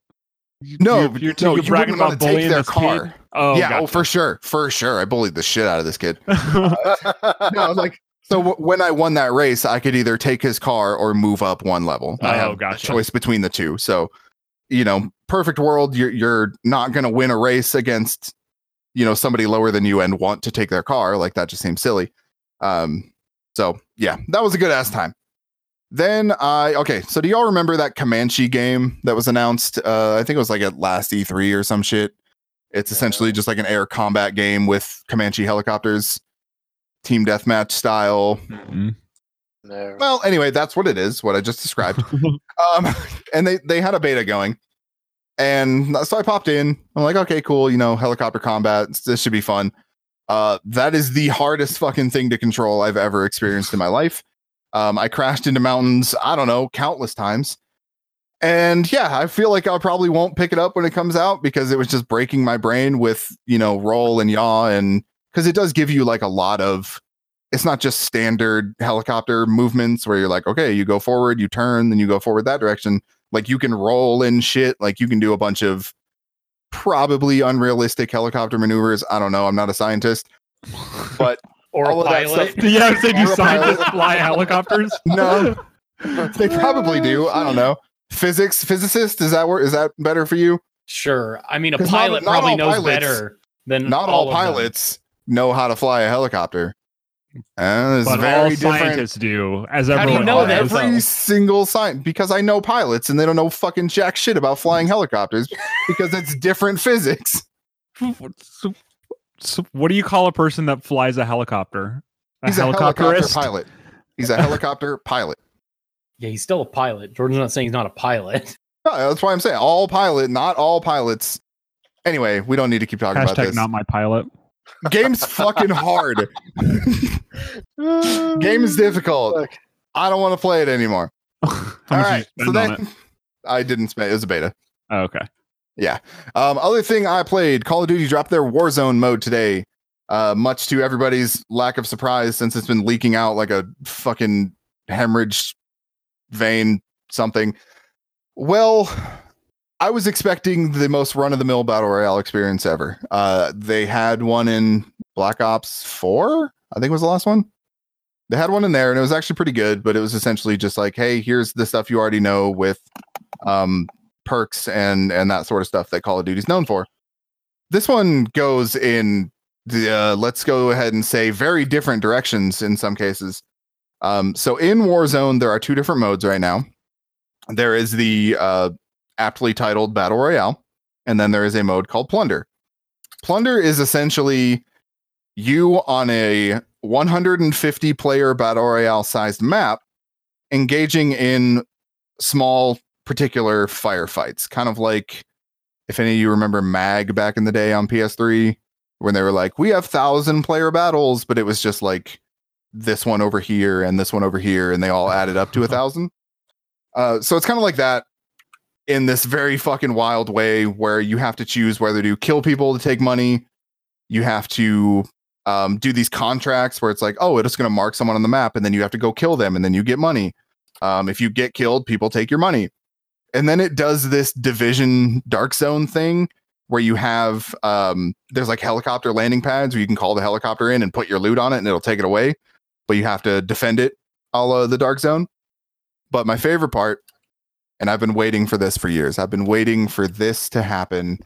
No, you- you're, no, you're you bragging about take bullying their car. kid. Oh, yeah, oh for sure, for sure. I bullied the shit out of this kid. no, like so w- when I won that race, I could either take his car or move up one level. I Oh, have a choice between the two. So, you know, perfect world, you're you're not going to win a race against you know somebody lower than you and want to take their car. Like that just seems silly. Um, so yeah, that was a good ass time. Then I okay. So do y'all remember that Comanche game that was announced? Uh, I think it was like at last E3 or some shit. It's essentially just like an air combat game with Comanche helicopters, team deathmatch style. Mhm. no. Well, anyway, that's what it is. What I just described. um, and they they had a beta going, and so I popped in. I'm like, okay, cool. You know, helicopter combat. This should be fun. Uh, that is the hardest fucking thing to control I've ever experienced in my life. Um, I crashed into mountains. I don't know, countless times. And yeah, I feel like I probably won't pick it up when it comes out because it was just breaking my brain with, you know, roll and yaw. And because it does give you like a lot of, it's not just standard helicopter movements where you're like, okay, you go forward, you turn, then you go forward that direction. Like you can roll and shit. Like you can do a bunch of probably unrealistic helicopter maneuvers. I don't know. I'm not a scientist, but Or All a of that pilot? stuff- yeah, so do Or a scientists fly helicopters? no, they probably do. I don't know. Physics, physicist, is that where is that better for you? Sure. I mean, a pilot not probably knows pilots- better than Not all, of them. pilots know how to fly a helicopter. Uh, it's But very all different. scientists do, as How do you everyone know that, Every though? single sign because I know pilots and they don't know fucking jack shit about flying helicopters because it's different physics. So, so what do you call a person that flies a helicopter? A He's a helicopter pilot. He's a helicopter pilot. Yeah, he's still a pilot. Jordan's not saying he's not a pilot. No, that's why I'm saying all pilot, not all pilots. Anyway, we don't need to keep talking about this. not my pilot. Game's fucking hard. Game is difficult. Fuck. I don't want to play it anymore. How all much did you right, so spend on that it? I didn't spend. It was a beta. Oh, okay. Um, other thing I played, Call of Duty dropped their Warzone mode today. Uh, much to everybody's lack of surprise, since it's been leaking out like a fucking hemorrhage vein something. Well, I was expecting the most run of the mill battle royale experience ever. Uh, they had one in Black Ops Four, I think was the last one. They had one in there, and it was actually pretty good. But it was essentially just like, hey, here's the stuff you already know with um, perks and and that sort of stuff that Call of Duty's known for. This one goes in the uh, let's go ahead and say very different directions in some cases. Um, so in Warzone, there are two different modes right now. There is the uh, aptly titled Battle Royale, and then there is a mode called Plunder. Plunder is essentially you on a 150 player Battle Royale sized map engaging in small particular firefights, kind of like if any of you remember Mag back in the day on PS3, when they were like, we have thousand player battles, but it was just like this one over here and this one over here, and they all added up to a thousand. Uh, so it's kind of like that in this very fucking wild way where you have to choose whether to kill people to take money. You have to um, do these contracts where it's like, oh, it's going to mark someone on the map, and then you have to go kill them, and then you get money. Um, if you get killed, people take your money. And then it does this division dark zone thing where you have um, there's like helicopter landing pads where you can call the helicopter in and put your loot on it and it'll take it away, but you have to defend it all of the dark zone. But my favorite part, and I've been waiting for this for years. I've been waiting for this to happen.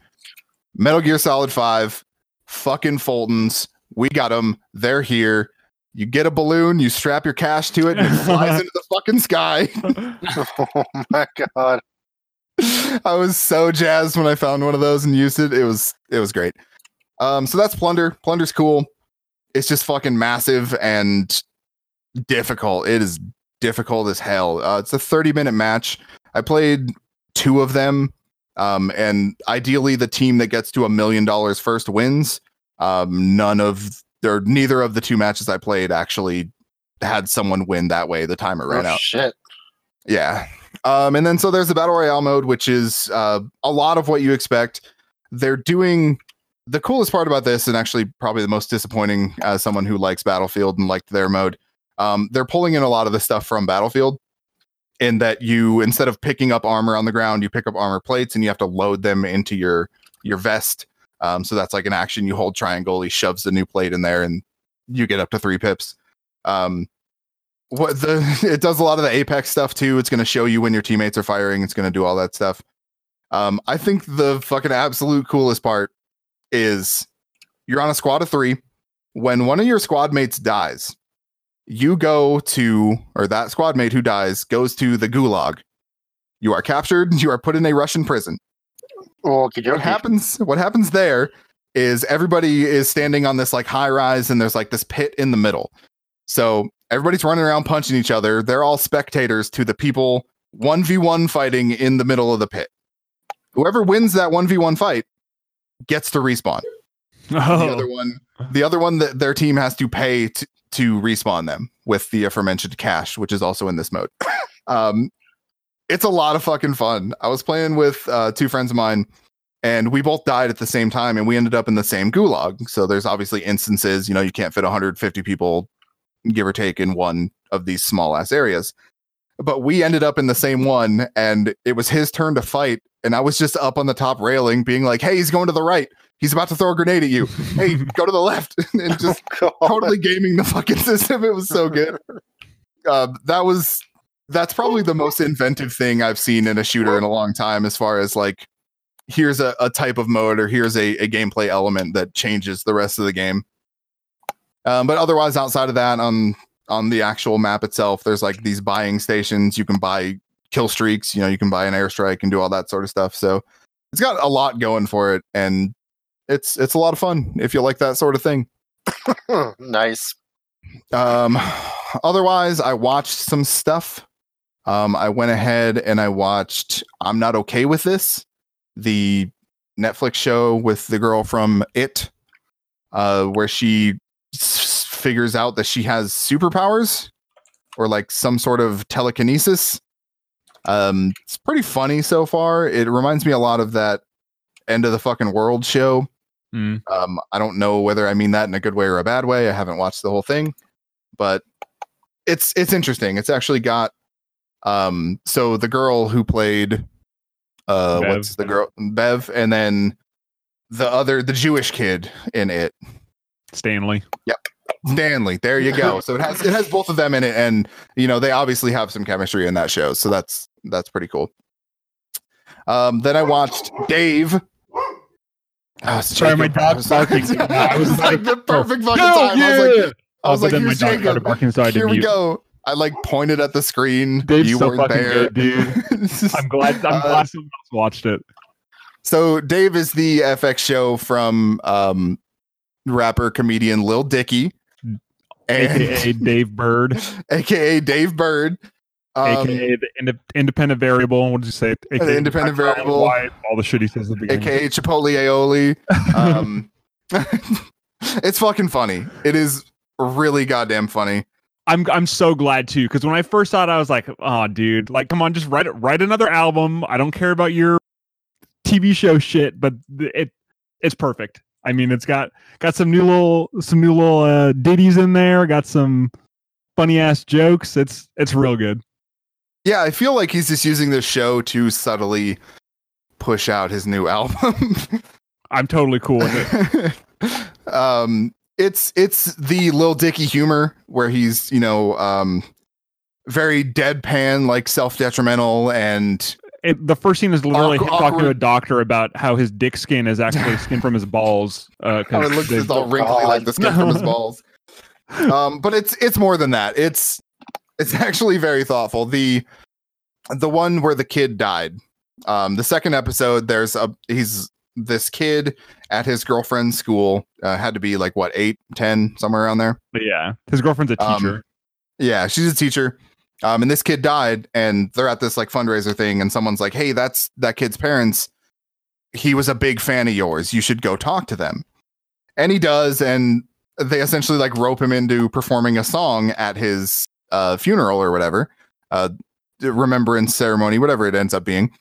Metal Gear Solid 5, fucking Fultons. We got them. They're here. You get a balloon, you strap your cash to it, and it flies into the fucking sky. oh my god. I was so jazzed when I found one of those and used it. It was it was great. Um, so that's Plunder. Plunder's cool. It's just fucking massive and difficult. It is difficult as hell. Uh, it's a 30 minute match. I played two of them. Um, and ideally the team that gets to a million dollars first wins. Um, none of or neither of the two matches I played actually had someone win that way. The timer ran oh, out. shit. Yeah. Um, and then so there's the battle royale mode, which is uh, a lot of what you expect. They're doing the coolest part about this, and actually probably the most disappointing as someone who likes Battlefield and liked their mode. Um, they're pulling in a lot of the stuff from Battlefield, in that you instead of picking up armor on the ground, you pick up armor plates and you have to load them into your your vest. Um, so that's like an action. You hold triangle, he shoves the new plate in there, and you get up to three pips. Um, what the it does a lot of the apex stuff too. It's going to show you when your teammates are firing. It's going to do all that stuff. Um i think the fucking absolute coolest part is you're on a squad of three. When one of your squad mates dies you go to or that squad mate who dies goes to the gulag. You are captured. You are put in a russian prison. What happens what happens there is everybody is standing on this like high rise and there's like this pit in the middle. So everybody's running around punching each other. They're all spectators to the people 1v1 fighting in the middle of the pit. Whoever wins that 1v1 fight gets to respawn. The other Oh, one the other one that their team has to pay to, to respawn them with the aforementioned cash which is also in this mode. Um it's a lot of fucking fun. I was playing with uh, two friends of mine and we both died at the same time and we ended up in the same gulag. So there's obviously instances you know you can't fit 150 people give or take in one of these small ass areas. But we ended up in the same one and it was his turn to fight and i was just up on the top railing being like hey he's going to the right. He's about to throw a grenade at you. Hey go to the left. And just God. totally gaming the fucking system. It was so good. Uh, that was that's probably the most inventive thing i've seen in a shooter in a long time as far as like here's a, a type of mode or here's a, a gameplay element that changes the rest of the game Um, but otherwise, outside of that, on on the actual map itself, there's like these buying stations. You can buy kill streaks. You know, you can buy an airstrike and do all that sort of stuff. So it's got a lot going for it, and it's it's a lot of fun if you like that sort of thing. nice. Um, otherwise, I watched some stuff. Um, I went ahead and I watched I'm Not Okay with This, the Netflix show with the girl from It, uh, where she s- figures out that she has superpowers or like some sort of telekinesis. Um, it's pretty funny so far. It reminds me a lot of that End of the Fucking World show. Mm. Um, I don't know whether I mean that in a good way or a bad way. I haven't watched the whole thing, but it's it's interesting. It's actually got um so the girl who played uh Bev. what's the girl Bev and then the other the Jewish kid in it. Stanley. Yep. Stanley. There you go. So it has it has both of them in it and you know they obviously have some chemistry in that show. So that's that's pretty cool. Um then I watched Dave. Oh, Sorry, my dog's barking. I was like, the perfect fucking time. I was like! I was Oh, like, then my dog started barking, so I Here we mute. go. I like pointed at the screen. Dave's you so weren't fucking there. good, dude. I'm glad. I'm Uh, glad someone else watched it. so Dave is the FX show from um, rapper comedian Lil Dicky, and AKA Dave Burd, aka Dave Burd, um, AKA the inde- independent variable. What did you say? AKA independent Black, variable. All the shit he says at the beginning. aka Chipotle Aioli. Um, it's fucking funny. It is really goddamn funny. I'm I'm so glad too because when I first saw it, I was like, oh, dude, like, come on, just write it, write another album. I don't care about your TV show shit, but it it's perfect. I mean, it's got got some new little some new little uh, ditties in there. Got some funny ass jokes. It's it's real good. Yeah, I feel like he's just using this show to subtly push out his new album. I'm totally cool with it. um it's it's the Lil Dicky humor where he's, you know, um very deadpan, like self-detrimental and it. The first scene is literally Awkward- him talking to a doctor about how his dick skin is actually skin from his balls. Uh, 'cause how it looks they- it's all wrinkly like the skin from his balls. Um but it's it's more than that. It's it's actually very thoughtful. The the one where the kid died. Um the second episode there's a he's this kid at his girlfriend's school uh, had to be like what eight, ten, somewhere around there yeah, his girlfriend's a Um, teacher. Yeah, she's a teacher. Um, and this kid died, and they're at this like fundraiser thing, and someone's like, "Hey, that's that kid's parents. He was a big fan of yours. You should go talk to them." And he does, and they essentially like rope him into performing a song at his uh, funeral or whatever, uh, remembrance ceremony, whatever it ends up being.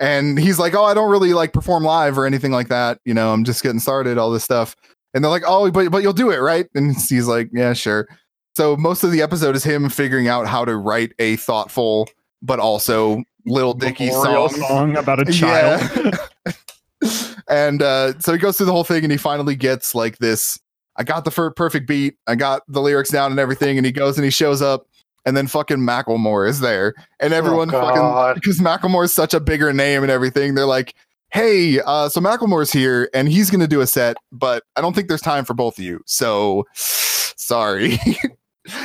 And he's like, "Oh, I don't really like perform live or anything like that. You know, I'm just getting started. All this stuff." And they're like, "Oh, but but you'll do it, right?" And he's like, "Yeah, sure." So most of the episode is him figuring out how to write a thoughtful but also Lil Dicky song. song about a child. Yeah. and uh, so he goes through the whole thing and he finally gets like this. I got the perfect beat. I got the lyrics down and everything. And he goes and he shows up. And then fucking Macklemore is there. And everyone fucking, because Macklemore is such a bigger name and everything, they're like, hey, uh, so Macklemore's here and he's going to do a set, but I don't think there's time for both of you. So sorry.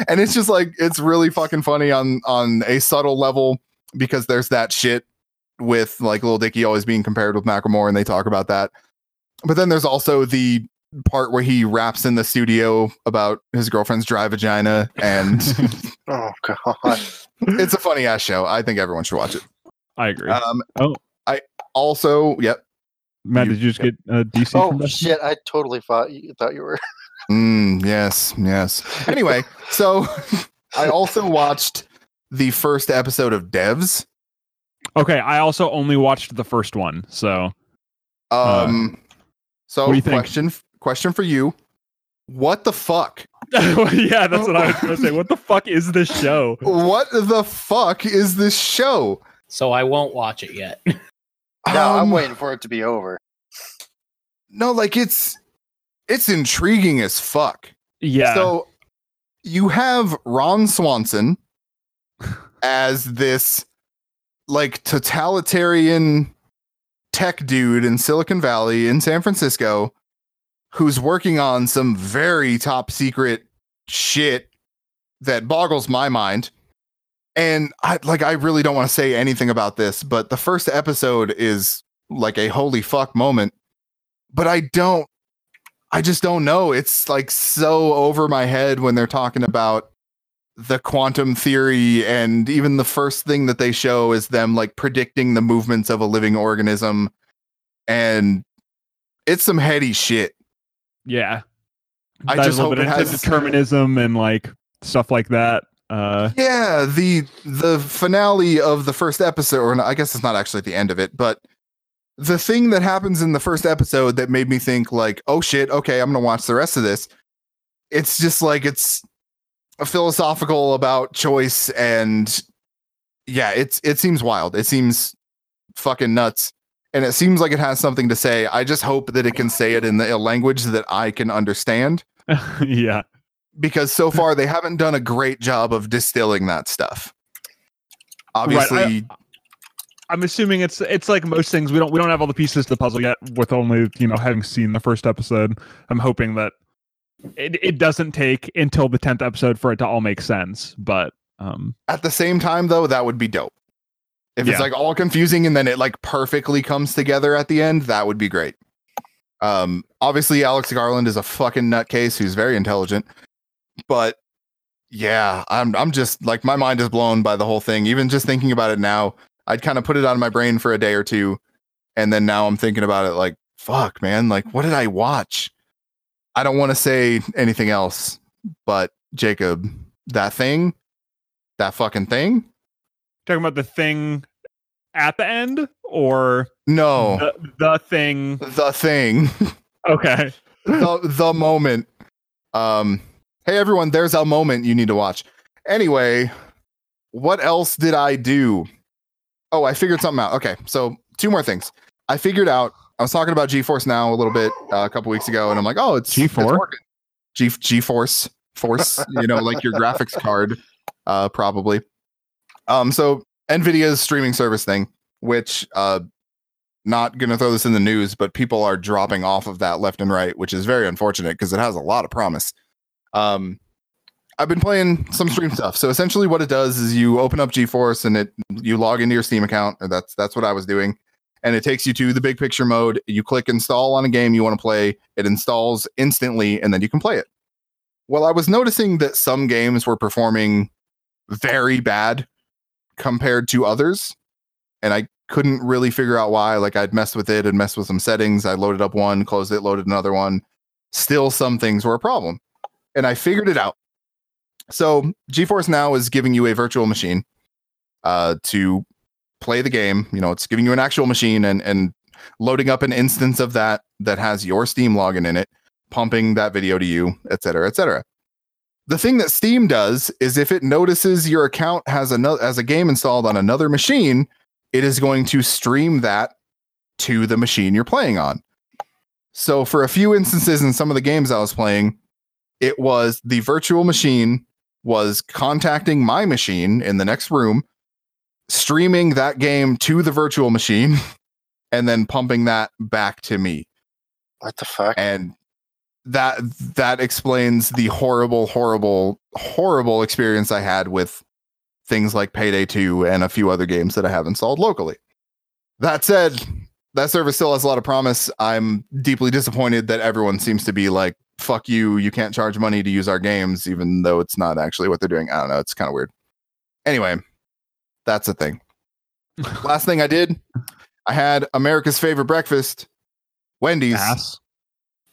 And it's just like it's really fucking funny on on a subtle level because there's that shit with like Lil Dicky always being compared with Macklemore and they talk about that. But then there's also the part where he raps in the studio about his girlfriend's dry vagina and Oh god. it's a funny ass show. I think everyone should watch it. I agree. Um Oh. I also yep. Matt, you- did you just get uh, DC? Oh that? shit! I totally thought you thought you were. Mm, yes, yes. Anyway, so I also watched the first episode of Devs. Okay, I also only watched the first one, so Um so what do think? question question for you. What the fuck? yeah, that's what I was going to say. What the fuck is this show? What the fuck is this show? So I won't watch it yet. No, I'm Um, waiting for it to be over. No, like it's it's intriguing as fuck. Yeah, So you have Ron Swanson as this like totalitarian tech dude in Silicon Valley in San Francisco who's working on some very top secret shit that boggles my mind. And I like I really don't want to say anything about this, but the first episode is like a holy fuck moment. But I don't I just don't know. It's like so over my head when they're talking about the quantum theory and even the first thing that they show is them like predicting the movements of a living organism and it's some heady shit. Yeah. I just hope it has- determinism and like stuff like that. Uh, Yeah, the the finale of the first episode, or I guess it's not actually the end of it, but the thing that happens in the first episode that made me think like, oh shit, okay, I'm gonna watch the rest of this. It's just like it's a philosophical about choice and yeah, it's it seems wild. It seems fucking nuts. And it seems like it has something to say. I just hope that it can say it in the, a language that I can understand yeah. because so far they haven't done a great job of distilling that stuff. Obviously, I'm assuming it's it's like most things. We don't we don't have all the pieces to the puzzle yet. With only you know having seen the first episode, I'm hoping that it, it doesn't take until the tenth episode for it to all make sense. But um, at the same time though, that would be dope. If it's like all confusing and then it like perfectly comes together at the end, that would be great. Um, obviously Alex Garland is a fucking nutcase who's very intelligent, but yeah, I'm I'm just like my mind is blown by the whole thing. Even just thinking about it now, I'd kind of put it on my brain for a day or two, and then now I'm thinking about it like, fuck, man, like what did I watch? I don't want to say anything else, but Jacob, that thing, that fucking thing. talking about the thing at the end or No, the, the thing. the thing, Okay. the the moment. Um, hey everyone, there's a moment you need to watch. Anyway, what else did I do? Oh, I figured something out. Okay, so two more things. I figured out. I was talking about GeForce Now a little bit uh, a couple weeks ago, and I'm like, oh, it's G4? it's working. G GeForce Force, you know, like your graphics card, uh, probably. Um, so Nvidia's streaming service thing, which uh not going to throw this in the news, but people are dropping off of that left and right, which is very unfortunate because it has a lot of promise. Um, I've been playing some stream stuff. So essentially, what it does is you open up GeForce and it you log into your Steam account, that's that's what I was doing, and it takes you to the big picture mode. You click install on a game you want to play. It installs instantly, and then you can play it. Well, I was noticing that some games were performing very bad compared to others, and I couldn't really figure out why. Like I'd messed with it and messed with some settings. I loaded up one, closed it, loaded another one. Still, some things were a problem. And I figured it out. So GeForce Now is giving you a virtual machine uh, to play the game. You know, it's giving you an actual machine and and loading up an instance of that that has your Steam login in it, pumping that video to you, et cetera, et cetera. The thing that Steam does is if it notices your account has another as a game installed on another machine, it is going to stream that to the machine you're playing on. So for a few instances in some of the games I was playing, it was the virtual machine was contacting my machine in the next room, streaming that game to the virtual machine, and then pumping that back to me. What the fuck? And that that explains the horrible, horrible, horrible experience I had with things like Payday 2 and a few other games that I have installed locally. That said, that service still has a lot of promise. I'm deeply disappointed that everyone seems to be like, fuck you, you can't charge money to use our games, even though it's not actually what they're doing. I don't know, it's kind of weird. Anyway, that's the thing. Last thing I did, I had America's favorite breakfast, Wendy's. Ass.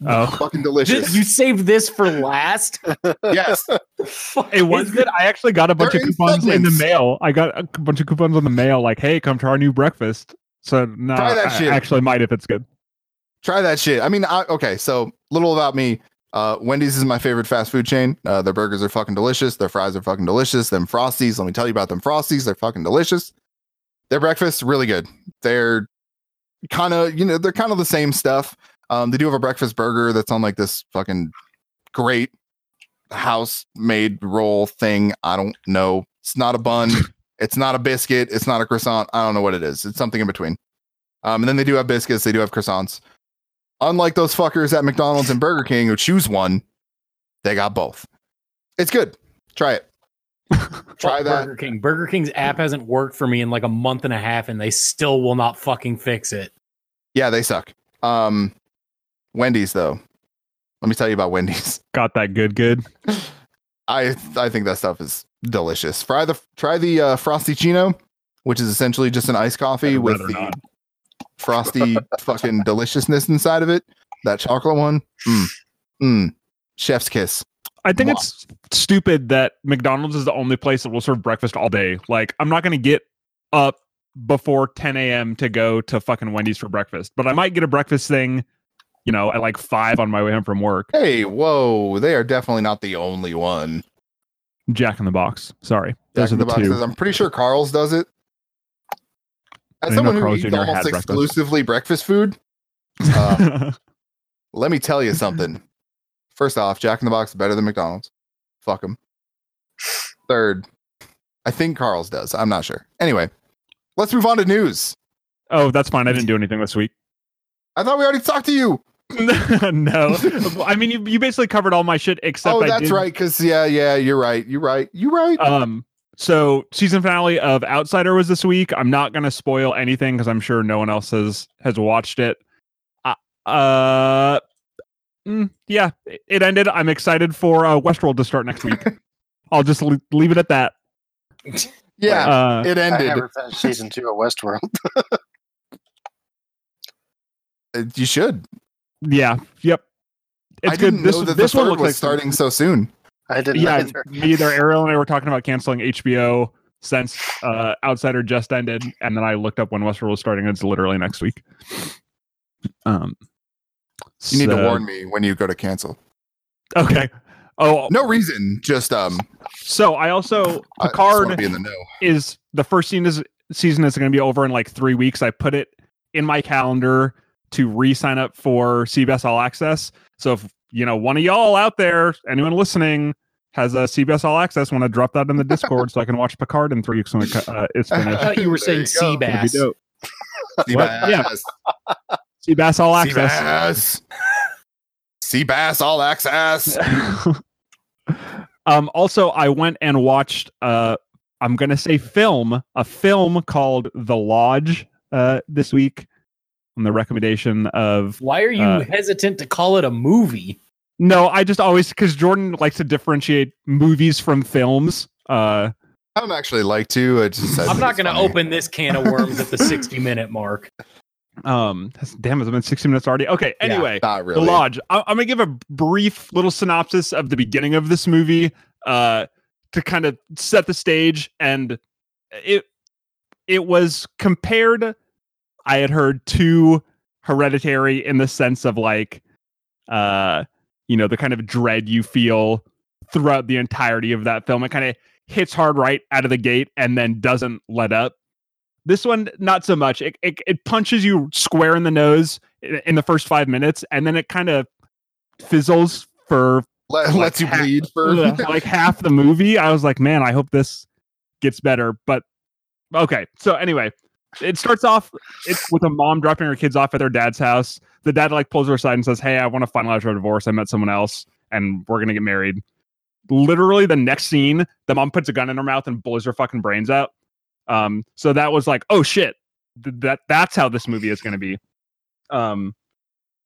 Oh, Fucking delicious. You saved this for last. yes. it was good. I actually got a bunch They're of in coupons in the mail. I got a bunch of coupons on the mail, like, "Hey, come try our new breakfast." So no, Try that I shit. actually might if it's good. Try that shit. I mean, I, okay, so little about me. Uh, Wendy's is my favorite fast food chain. Uh, their burgers are fucking delicious. Their fries are fucking delicious. Them Frosties, let me tell you about them Frosties. They're fucking delicious. Their breakfast, really good. They're kind of, you know, they're kind of the same stuff. Um, they do have a breakfast burger that's on like this fucking great house made roll thing. I don't know. It's not a bun. it's not a biscuit. It's not a croissant. I don't know what it is. It's something in between. Um, and then they do have biscuits. They do have croissants. Unlike those fuckers at McDonald's and Burger King who choose one, they got both. It's good. Try it. Try that. Burger King. Burger King's app hasn't worked for me in like a month and a half, and they still will not fucking fix it. Yeah, they suck. Um, Wendy's though. Let me tell you about Wendy's. Got that good, good. I I think that stuff is delicious. Try the try the uh, frosty chino, which is essentially just an iced coffee with the not. Frosty fucking deliciousness inside of it. That chocolate one, mm, mm, chef's kiss. I think Mwah. it's stupid that McDonald's is the only place that will serve breakfast all day. Like, I'm not going to get up before 10 a.m. to go to fucking Wendy's for breakfast, but I might get a breakfast thing, you know, at like five on my way home from work. Hey, whoa! They are definitely not the only one. Jack in the Box. Sorry, those Jack in are the the, two. says, I'm pretty sure Carl's does it. As someone who eats Jr. almost had breakfast. exclusively breakfast food, uh, let me tell you something. First off, Jack in the Box is better than McDonald's. Fuck them. Third, I think Carl's does. I'm not sure. Anyway, let's move on to news. oh, that's fine. I didn't do anything this week. I thought we already talked to you. no, I mean you, you basically covered all my shit except oh, that's right. Because yeah, yeah, you're right. You're right. You're right. Um, so season finale of Outsider was this week. I'm not gonna spoil anything because I'm sure no one else has has watched it. Uh, uh mm, yeah, it- it ended. I'm excited for uh, Westworld to start next week. I'll just le- leave it at that. yeah, Uh, it I ended. never finished season two of Westworld. Uh, You should. yeah, yep. It's I good. didn't This know that this the one third looks was like starting so soon. I didn't Yeah, either. me either. Ariel and I were talking about canceling HBO since uh, Outsider just ended, and then I looked up when Westworld was starting. It's literally next week. Um, You need to warn me when you go to cancel. Okay. Oh, No reason, just um. so I also I just Picard be in the know. is the first season is season is going to be over in like three weeks. I put it in my calendar to re-sign up for CBS All Access. So if you know one of y'all out there, anyone listening, has a CBS All Access, want to drop that in the Discord so I can watch Picard in three weeks when it co- uh, it's I finished. thought you were saying you go. sea That'd be bass. dope. Sea What? bass. All Access. bass. Sea bass all access. um also i went and watched uh i'm gonna say film a film called the lodge uh this week on the recommendation of Why are you Uh, hesitant to call it a movie? no i just always because jordan likes to differentiate movies from films uh I don't actually like to. I just I I'm not going to funny. open this can of worms at the 60 minute mark. um that's- damn it's been 60 minutes already okay Yeah. anyway Not really. The Lodge. I- I'm gonna give a brief little synopsis of the beginning of this movie, uh, to kind of set the stage. And it it was compared. I had heard to Hereditary in the sense of like, uh, you know, the kind of dread you feel throughout the entirety of that film. It kind of hits hard right out of the gate and then doesn't let up. This one, not so much. It, it, it punches you square in the nose in, in the first five minutes, and then it kind of fizzles for Let, lets you half- bleed for like half the movie. I was like, man, I hope this gets better. But okay, so anyway, it starts off it's with a mom dropping her kids off at their dad's house. The dad like pulls her aside and says, "Hey, I want to finalize our divorce. I met someone else, and we're gonna get married." Literally, the next scene, the mom puts a gun in her mouth and blows her fucking brains out. Um, so that was like, oh shit, th- that that's how this movie is gonna be. Um,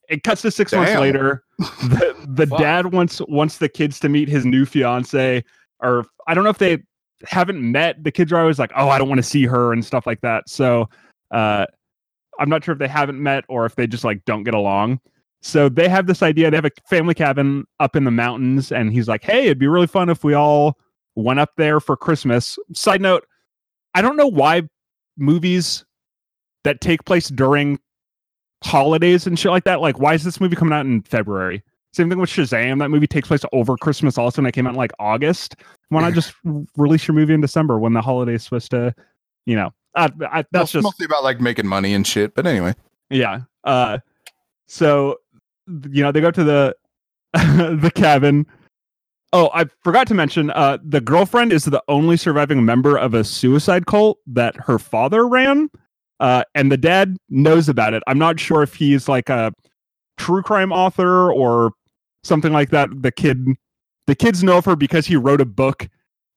it cuts to six months later. The, the dad wants wants the kids to meet his new fiance, or I don't know if they haven't met. The kids are always like, "Oh, I don't want to see her" and stuff like that. So, uh, I'm not sure if they haven't met or if they just like don't get along. So they have this idea. They have a family cabin up in the mountains, and he's like, "Hey, it'd be really fun if we all went up there for Christmas." Side note: I don't know why movies that take place during holidays and shit like that. Like, why is this movie coming out in February? Same thing with Shazam. That movie takes place over Christmas also, and it came out in like August. Why not just release your movie in December when the holidays supposed to, you know? Uh, I, that's just mostly about like making money and shit. But anyway, yeah. Uh, so you know they go to the the cabin. Oh, I forgot to mention. Uh, the girlfriend is the only surviving member of a suicide cult that her father ran. Uh, and the dad knows about it. I'm not sure if he's like a true crime author or something like that. The kid, the kids know of her because he wrote a book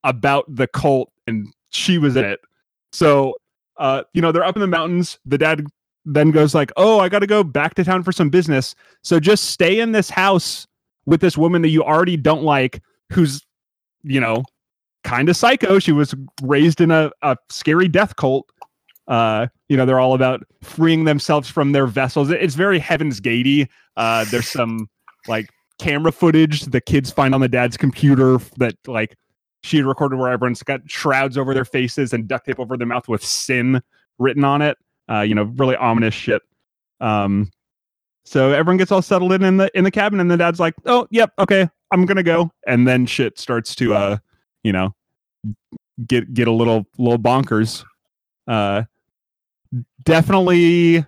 about the cult, and she was in it. So, uh, you know, they're up in the mountains. The dad then goes like, "Oh, I got to go back to town for some business. So just stay in this house with this woman that you already don't like, who's, you know, kind of psycho. She was raised in a, a scary death cult. Uh, you know, they're all about freeing themselves from their vessels. It's very Heaven's Gatey. Uh, there's some like camera footage the kids find on the dad's computer that like she had recorded where everyone's got shrouds over their faces and duct tape over their mouth with sin written on it. Uh, you know, really ominous shit. Um, so everyone gets all settled in in the in the cabin, and the dad's like, "Oh, yep, okay, I'm gonna go." And then shit starts to, uh, you know, get get a little little bonkers. Uh, definitely.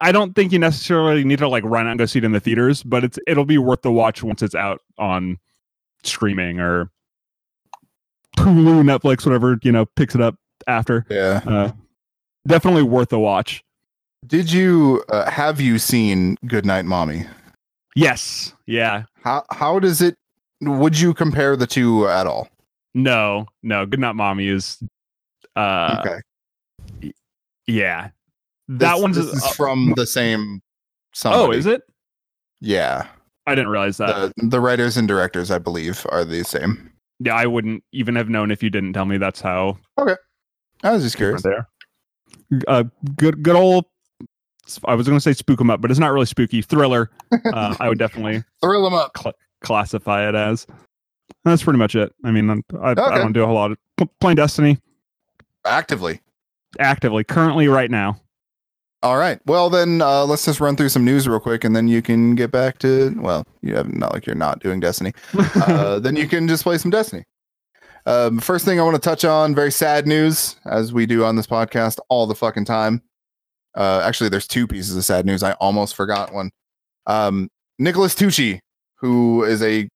I don't think you necessarily need to like run out and go see it in the theaters, but it's it'll be worth the watch once it's out on streaming or Hulu, Netflix, whatever you know picks it up after. Yeah. Uh, definitely worth the watch. Did you uh, have you seen Goodnight Mommy? Yes, yeah, How how does it? Would you compare the two at all? no, no. Good night, mommy is. Uh, okay. yeah, that This- one's. this is uh, from the same. oh, is it? Yeah. I didn't realize that. The, the writers and directors, I believe, are the same. yeah, I wouldn't even have known if you didn't tell me. That's how Okay, I was just curious. there. Uh, good, good old. I was going to say spook 'em up, but it's not really spooky. Thriller. Uh, I would definitely Thrill them up. classify it as. That's pretty much it. I mean, I, I don't do a whole lot of playing Destiny Actively. actively, currently, right now. All right. Well, then uh, let's just run through some news real quick, and then you can get back to. Well, you have not like you're not doing Destiny. Uh, then you can just play some Destiny. Um, first thing I want to touch on, very sad news, as we do on this podcast all the fucking time. Uh, actually, there's two pieces of sad news. I almost forgot one. Um, Nicholas Tucci, who is a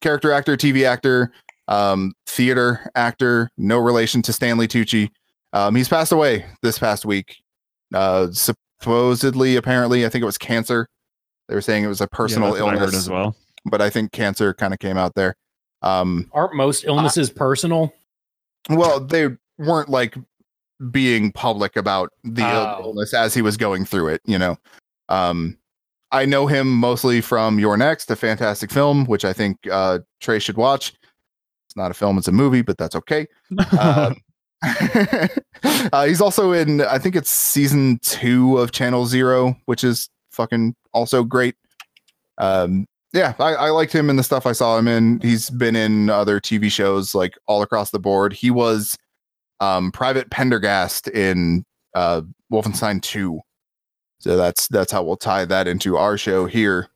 character actor, TV actor, um, theater actor, no relation to Stanley Tucci. Um, he's passed away this past week. Uh, supposedly, apparently, I think it was cancer. They were saying it was a personal Yeah, that's what I heard illness as well. but I think cancer kind of came out there. Um, Aren't most illnesses personal? well, they weren't like being public about the Oh. illness as he was going through it, you know. Um, I know him mostly from You're Next, a fantastic film, which I think uh, Trey should watch. It's not a film; it's a movie, but that's okay. Um, uh, he's also in, I think it's season two of Channel Zero, which is fucking also great. Um, yeah, I, I liked him in the stuff I saw him in. He's been in other TV shows like all across the board. He was um, Private Pendergast in uh, Wolfenstein 2. So that's that's how we'll tie that into our show here.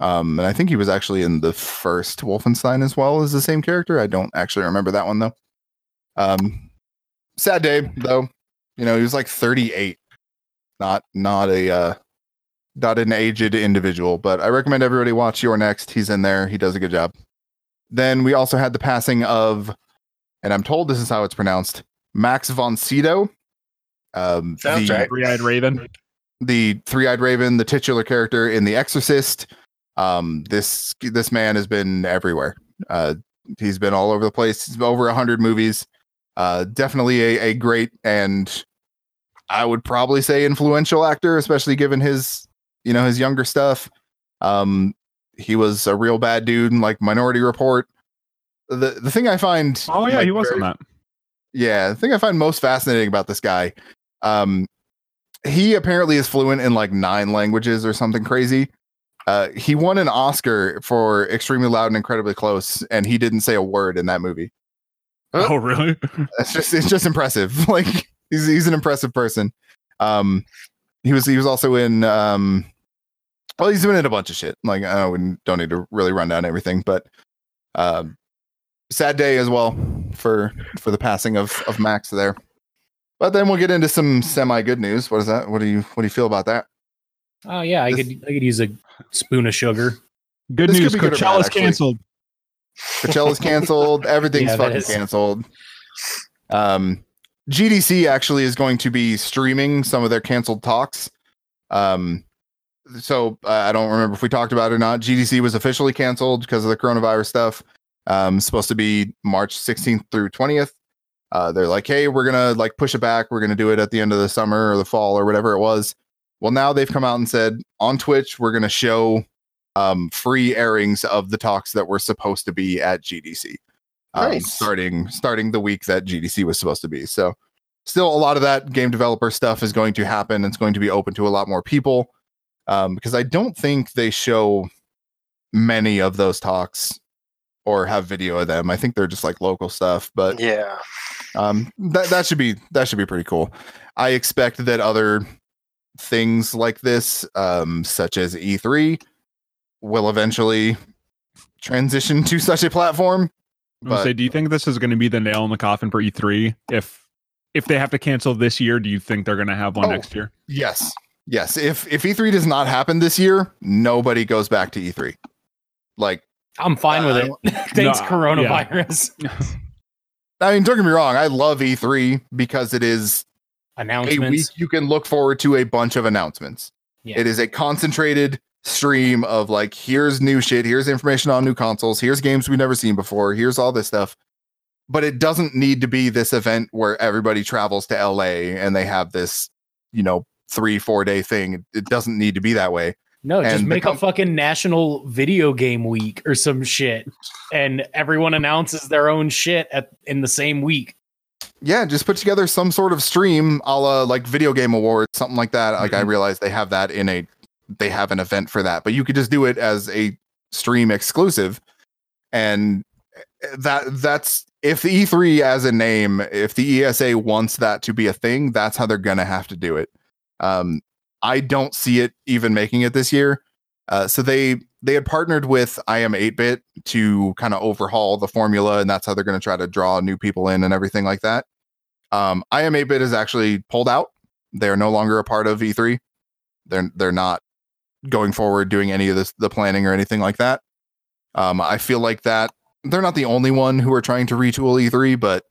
Um, and I think he was actually in the first Wolfenstein as well as the same character. I don't actually remember that one though. Um, sad day though. You know, he was like 38. Not not a uh, not an aged individual, but I recommend everybody watch You're Next. He's in there. He does a good job. Then we also had the passing of, and I'm told this is how it's pronounced, Max von Sydow. Um, Sounds the, right. Three-eyed raven. the three-eyed raven, the titular character in The Exorcist. Um, this this man has been everywhere. Uh, he's been all over the place. He's over a hundred movies. Uh, definitely a, a great and I would probably say influential actor, especially given his you know his younger stuff. Um, he was a real bad dude in like Minority Report. The the thing I find Oh yeah, like, he was very- on that. yeah, the thing I find most fascinating about this guy, um, he apparently is fluent in like nine languages or something crazy. Uh, he won an Oscar for Extremely Loud and Incredibly Close, and he didn't say a word in that movie. Huh? Oh really? It's just it's just impressive. Like he's he's an impressive person. Um, he was he was also in um, well he's been in a bunch of shit. Like I don't, we don't need to really run down everything, but um, sad day as well for for the passing of of Max there. But then we'll get into some semi good news. What is that? What do you what do you feel about that? Oh yeah, I This- could I could use a spoon of sugar. Good news. be good or bad, Coachella's canceled. Coachella's canceled. Everything's Yeah, fucking canceled. Um, GDC actually is going to be streaming some of their canceled talks. Um, so uh, I don't remember if we talked about it or not. GDC was officially canceled because of the coronavirus stuff. Um, supposed to be March 16th through 20th. Uh, they're like, hey, we're gonna like push it back. We're gonna do it at the end of the summer or the fall or whatever it was. Well, now they've come out and said on Twitch we're gonna show um, free airings of the talks that were supposed to be at GDC, um, Nice. starting starting the week that GDC was supposed to be. So, still a lot of that game developer stuff is going to happen. It's going to be open to a lot more people um, because I don't think they show many of those talks or have video of them. I think they're just like local stuff, but Yeah. um, that that should be that should be pretty cool. I expect that other things like this, um, such as E3, will eventually transition to such a platform. I But say, do you think this is going to be the nail in the coffin for E3? If if they have to cancel this year, do you think they're going to have one Oh. next year? yes, yes, if if E3 does not happen this year, nobody goes back to E3. Like I'm fine with it. Thanks, No, coronavirus. I mean, don't get me wrong. I love E3 because it is a week you can look forward to a bunch of announcements. Yeah. It is a concentrated stream of like, here's new shit, here's information on new consoles, here's games we've never seen before, here's all this stuff. But it doesn't need to be this event where everybody travels to LA and they have this, you know, three, four day thing. It doesn't need to be that way. No, just And the make com- a fucking national video game week or some shit, and everyone announces their own shit at in the same week. Yeah, just put together some sort of stream a la like video game awards, something like that. Like I mm-hmm. realize they have that in a they have an event for that, but you could just do it as a stream exclusive. And that that's if the E3 as a name, if the ESA wants that to be a thing, that's how they're gonna have to do it. Um, I don't see it even making it this year. Uh, so they they had partnered with iam8bit to kind of overhaul the formula, and that's how they're going to try to draw new people in and everything like that. Um, iam8bit is actually pulled out. They're no longer a part of E3. They're they're not going forward doing any of this the planning or anything like that. Um, I feel like that they're not the only one who are trying to retool E3, but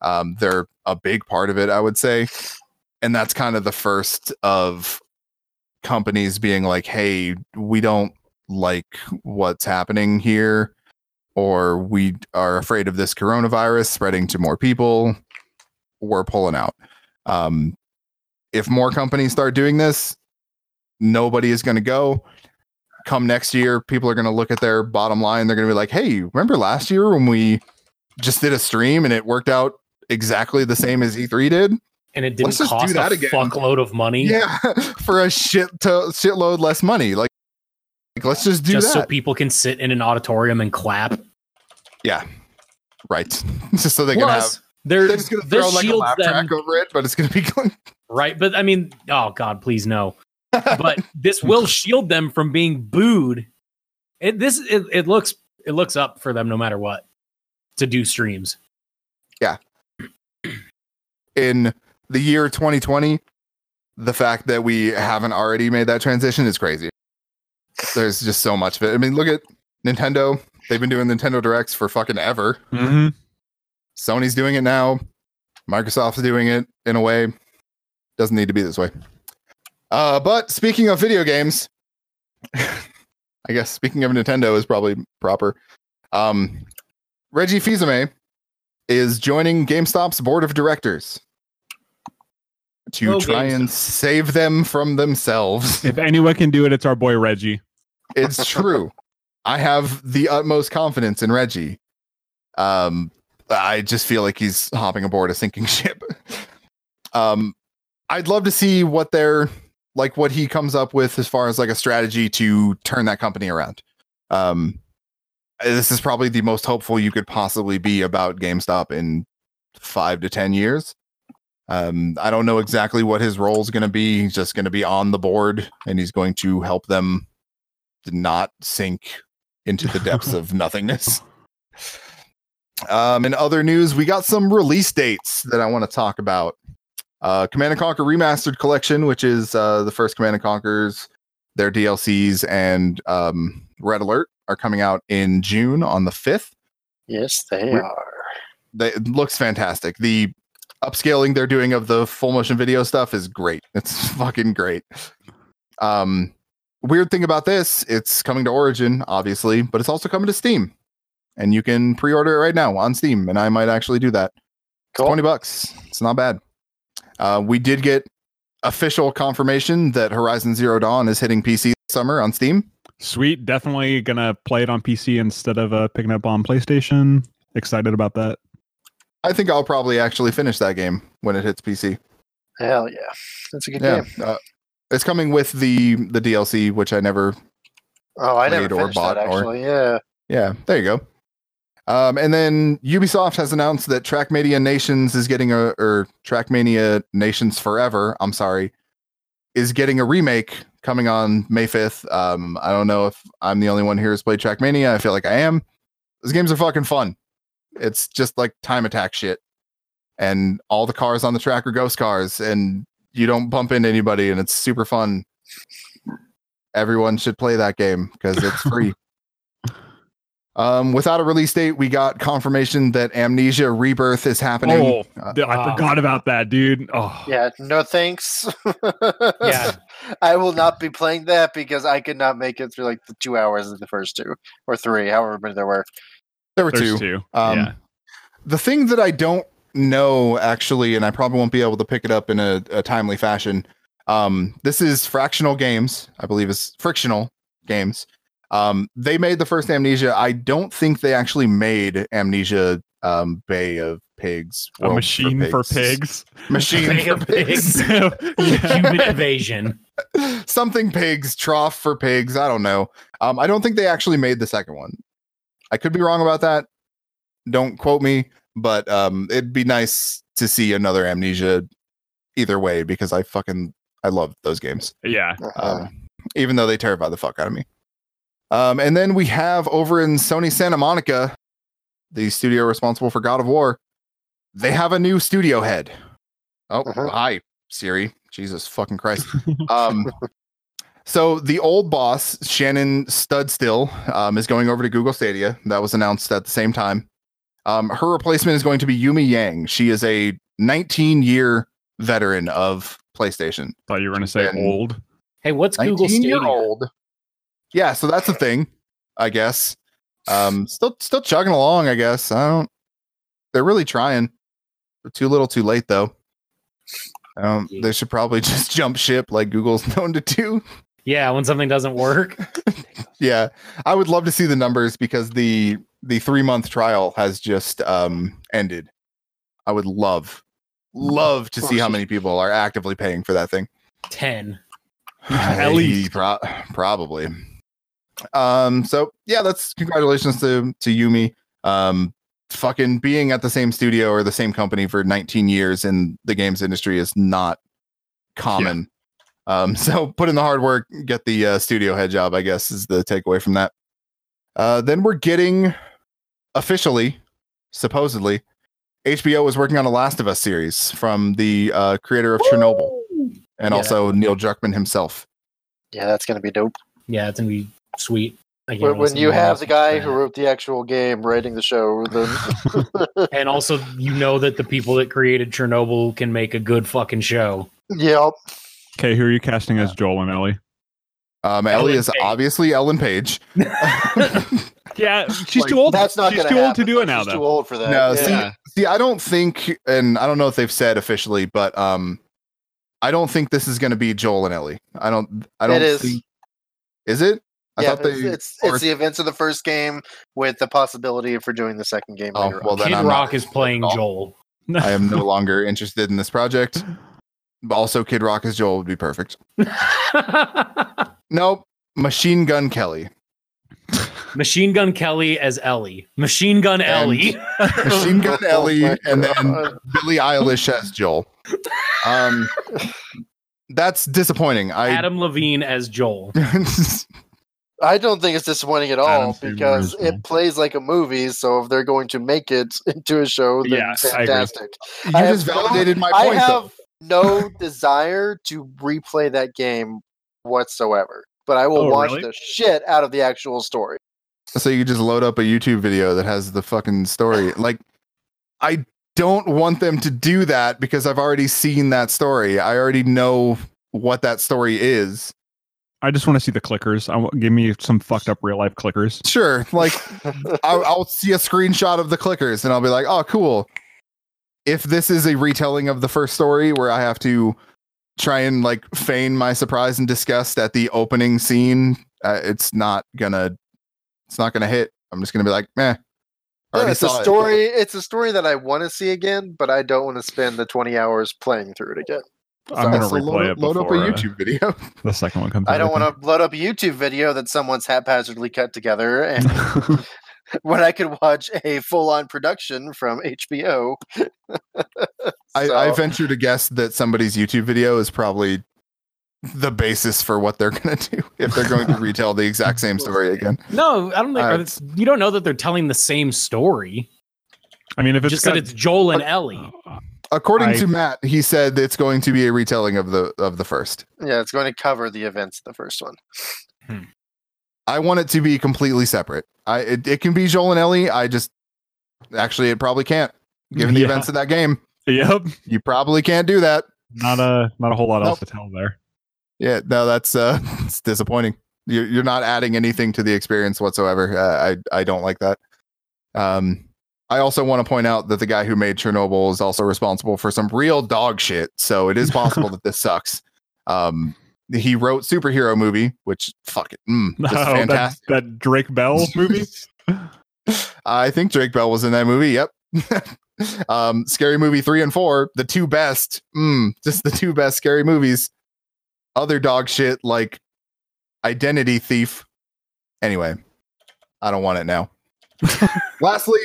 um, they're a big part of it, I would say. And that's kind of the first of companies being like, hey, we don't like what's happening here, or we are afraid of this coronavirus spreading to more people. We're pulling out. Um, if more companies start doing this, nobody is going to go. Come next year, people are going to look at their bottom line. They're going to be like, hey, remember last year when we just did a stream and it worked out exactly the same as E3 did? And it didn't Let's just do cost that a again. fuckload of money. Yeah, for a shit to shitload less money. Like, like let's just do just so people can sit in an auditorium and clap. Yeah, right. just so they can have. Plus, they're, They're just gonna throw like a laugh them, track over it, but it's gonna be going. right? But I mean, oh god, please no. But this will shield them from being booed. It this it, it looks it looks up for them no matter what to do streams. Yeah. In the year 2020, the fact that we haven't already made that transition is crazy. There's just so much of it. I mean, look at Nintendo. They've been doing Nintendo Directs for fucking ever. Mm-hmm. Sony's doing it now. Microsoft's doing it in a way. Doesn't need to be this way. Uh, but speaking of video games, I guess speaking of Nintendo is probably proper. Um, Reggie Fils-Aimé is joining GameStop's board of directors to Go try and save them from themselves. If anyone can do it, it's our boy Reggie. it's true. I have the utmost confidence in Reggie. Um, I just feel like he's hopping aboard a sinking ship. Um, I'd love to see what they're like, what he comes up with as far as like a strategy to turn that company around. Um, this is probably the most hopeful you could possibly be about GameStop in five to ten years. Um, I don't know exactly what his role is going to be. He's just going to be on the board, and he's going to help them not sink into the depths of nothingness. Um, in other news, we got some release dates that I want to talk about. Uh, Command and Conquer Remastered Collection, which is uh, the first Command and Conquers, their DLCs, and um, Red Alert are coming out in June on the 5th. Yes, they We're- are. They, it looks fantastic. The upscaling they're doing of the full motion video stuff is great. It's fucking great. Um, weird thing about this, it's coming to Origin, obviously, but it's also coming to Steam. And you can pre-order it right now on Steam, and I might actually do that. Cool. 20 bucks. It's not bad. Uh, we did get official confirmation that Horizon Zero Dawn is hitting PC this summer on Steam. Sweet. Definitely gonna play it on PC instead of uh, picking up on PlayStation. Excited about that. I think I'll probably actually finish that game when it hits PC. Hell yeah, that's a good Yeah, game. uh, it's coming with the the DLC, which I never. Oh, I never played or bought that or- actually. Yeah. Yeah, there you go. Um, and then Ubisoft has announced that Trackmania Nations is getting a or Trackmania Nations Forever. I'm sorry, is getting a remake coming on May 5th. Um, I don't know if I'm the only one here who's played Trackmania. I feel like I am. Those games are fucking fun. It's just like time attack shit, and all the cars on the track are ghost cars, and you don't bump into anybody, and it's super fun. Everyone should play that game because it's free. Um, without a release date, we got confirmation that Amnesia Rebirth is happening. Oh, Uh, I Ah. forgot about that, dude. Oh, Yeah. No thanks. Yeah. I will not be playing that because I could not make it through like the two hours of the first two or three, however many there were. there were there's two. two. Um, yeah. The thing that I don't know actually, and I probably won't be able to pick it up in a, a timely fashion. Um, this is Fractional Games, I believe is Frictional Games. Um, they made the first Amnesia. I don't think they actually made Amnesia um, Bay of Pigs. A World machine for pigs. Machine Bay for of pigs. yeah. Human invasion. something pigs, trough for pigs. I don't know. Um, I don't think they actually made the second one. I could be wrong about that. Don't quote me, but um, it'd be nice to see another Amnesia either way because I fucking I love those games. yeah. Uh, Um, even though they terrify the fuck out of me. Um, and then we have over in Sony Santa Monica, the studio responsible for God of War. They have a new studio head. Oh, Mhm. hi, Siri. Jesus fucking Christ. Um, so the old boss, Shannon Studstill, um, is going over to Google Stadia. That was announced at the same time. Um, her replacement is going to be Yumi Yang. She is a 19 year veteran of PlayStation. Thought you were gonna say And- old. Hey, what's Google Stadia? old. Yeah, so that's a thing, I guess. Um, still, still chugging along. I guess I don't. They're really trying. They're too little, too late, though. Um, they should probably just jump ship like Google's known to do. Yeah, when something doesn't work. yeah, I would love to see the numbers because the the three month trial has just um ended. I would love, love to see how many people are actively paying for that thing. 10. At least. Pro- probably. Um. So yeah, that's congratulations to to Yumi. Um. Fucking being at the same studio or the same company for 19 years in the games industry is not common. Um. So put in the hard work, get the uh, studio head job. I guess is the takeaway from that. Uh. Then we're getting officially, supposedly, HBO is working on a Last of Us series from the uh, creator of Chernobyl and Yeah. also Neil Druckmann himself. yeah, that's gonna be dope. Yeah, it's going to be sweet. I can't When, wait when to see you have the guy who wrote the actual game writing the show, then And also, you know that the people that created Chernobyl can make a good fucking show. yep. Okay, who are you casting as Joel and Ellie? Um, Ellen Ellie is Page. obviously Ellen Page. Yeah, she's Like, too old. That's not she's gonna too old to do it now, She's though. Too old for that. No, yeah. see, see, I don't think, and I don't know if they've said officially, but um, I don't think this is going to be Joel and Ellie. I don't. I don't. It is. Think, is it? I yeah, thought they. it's it's, or- it's the events of the first game with the possibility for doing the second game Oh, later well, on. then Kid I'm Rock is playing at all. Joel. I am no longer interested in this project. But also, Kid Rock as Joel would be perfect. Nope. Machine Gun Kelly. Machine Gun Kelly as Ellie. Machine Gun And- Ellie. Machine Gun Oh Ellie, my and then Billie Eilish as Joel. Um, that's disappointing. I Adam Levine as Joel. I don't think it's disappointing at all because is it plays like a movie. So if they're going to make it into a show, then Yes, I agree. fantastic. you I have just no- validated my I point. though. have no desire to replay that game whatsoever, but I will Oh, watch really? the shit out of the actual story. So you just load up a YouTube video that has the fucking story. Like, I don't want them to do that because I've already seen that story. I already know what that story is. I just want to see the clickers. I want, give me some fucked up real life clickers. Sure. Like I'll, I'll see a screenshot of the clickers and I'll be like, oh, cool. If this is a retelling of the first story where I have to try and like feign my surprise and disgust at the opening scene, uh, it's not gonna, it's not gonna hit. I'm just gonna be like, meh. Yeah, it's a saw it. story. It's a story that I want to see again, but I don't want to spend the twenty hours playing through it again. I'm gonna So replay load, it load up a before, uh, YouTube video. the second one comes. I don't want to load up a YouTube video that someone's haphazardly cut together, and when I could watch a full-on production from HBO. I, So- I venture to guess that somebody's YouTube video is probably the basis for what they're gonna do if they're going to retell the exact same story again. No, I don't think Uh, it's- you don't know that they're telling the same story. I mean, if it's just got, that it's Joel and Ellie. According I- to Matt, he said it's going to be a retelling of the of the first. Yeah, it's going to cover the events of the first one. I want it to be completely separate. I it, it can be Joel and Ellie. I just actually it probably can't. Given the Yeah. events of that game, Yep. you probably can't do that. Not a not a whole lot else Nope. to tell there. Yeah, no, that's uh, it's disappointing. You're you're not adding anything to the experience whatsoever. Uh, I I don't like that. Um, I also want to point out that the guy who made Chernobyl is also responsible for some real dog shit. So it is possible that this sucks. Um, he wrote superhero movie, which fuck it, mm, Oh, that, fantastic. that Drake Bell movie. I think Drake Bell was in that movie. Yep. um, scary movie three and four, the two best. Mm, just the two best scary movies. Other dog shit like Identity Thief. Anyway, I don't want it now. Lastly,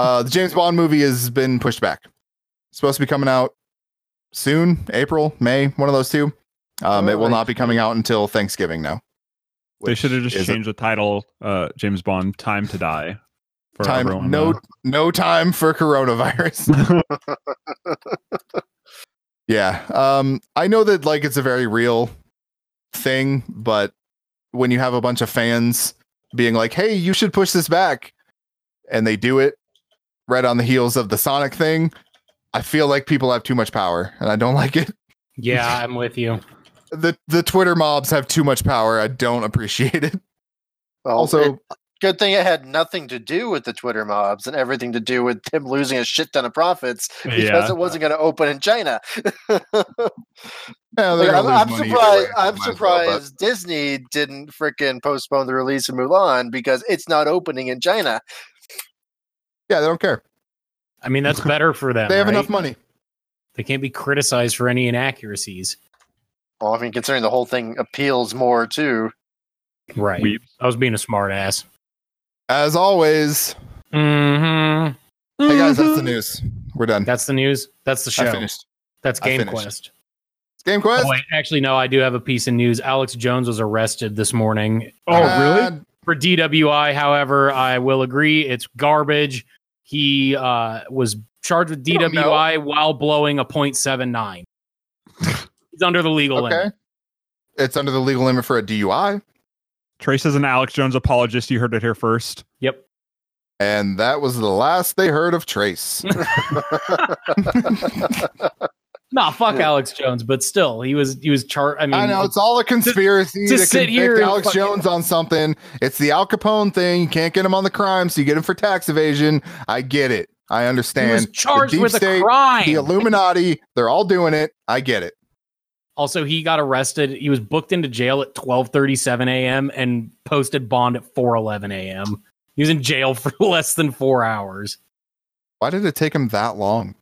uh, the James Bond movie has been pushed back. It's supposed to be coming out soon, April, May, one of those two. Um, it will Alright. not be coming out until Thanksgiving now. they should have just is a- changed the title, uh, James Bond: Time to Die. For time everyone, no uh, no time for coronavirus yeah um i know that like it's a very real thing but when you have a bunch of fans being like hey you should push this back and they do it right on the heels of the sonic thing i feel like people have too much power and i don't like it Yeah, I'm with you. the the twitter mobs have too much power i don't appreciate it Well, also it- good thing it had nothing to do with the Twitter mobs and everything to do with him losing a shit ton of profits because yeah. it wasn't going to open in China. yeah, Like, I'm, I'm surprised. I'm might as well, but- surprised Disney didn't freaking postpone the release of Mulan because it's not opening in China. Yeah they don't care I mean, that's better for them. they have right? enough money They can't be criticized for any inaccuracies. Well, I mean, considering the whole thing appeals more too. Right. We- I was being a smart ass. as always Mm-hmm. Hey guys, that's the news. We're done. That's the news. That's the I show. finished. That's I Game finished. Quest. Game Quest. Oh, wait, actually, no. I do have a piece of news. Alex Jones was arrested this morning Oh, really? Uh, for DWI. However, I will agree it's garbage. He uh, was charged with. DWI while blowing a .79. He's under the legal Okay. limit. It's under the legal limit for a DUI, Trace is an Alex Jones apologist. You heard it here first. Yep. and that was the last they heard of Trace. Nah, fuck Alex Jones, but still, he was he was char. I mean, I know it's all a conspiracy to to, sit convict here Alex fucking- Jones on something. It's the Al Capone thing. You can't get him on the crime, so you get him for tax evasion. I get it. I he understand. was charged with a crime. The Illuminati, they're all doing it. I get it. Also, he got arrested. He was booked into jail at 12:37 a.m. and posted bond at 4:11 a.m. He was in jail for less than 4 hours Why did it take him that long?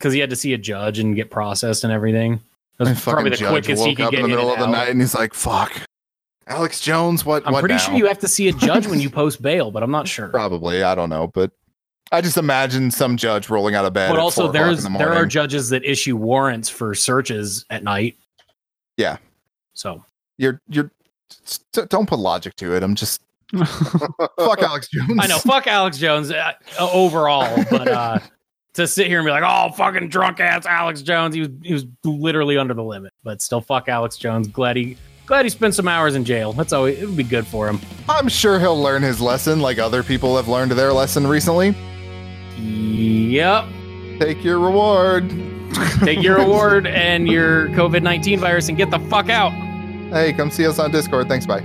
Cuz he had to see a judge and get processed and everything. Probably the quickest he could up get in the middle of the out. night, and he's like, "Fuck, Alex Jones, what? I'm what pretty now? sure you have to see a judge when you post bail, but I'm not sure. Probably, I don't know, but I just imagine some judge rolling out of bed. But at also there's the there are judges that issue warrants for searches at night. Yeah. So, you're you're don't put logic to it. I'm just fuck Alex Jones. I know fuck Alex Jones uh, overall, but uh to sit here and be like, "Oh, fucking drunk ass Alex Jones." He was he was literally under the limit, but still fuck Alex Jones. Glad he glad he spent some hours in jail. That's always it would be good for him. I'm sure he'll learn his lesson, like other people have learned their lesson recently. Yep. Take your reward. Take your award and your COVID nineteen virus and get the fuck out. Hey, come see us on Discord. Thanks, bye.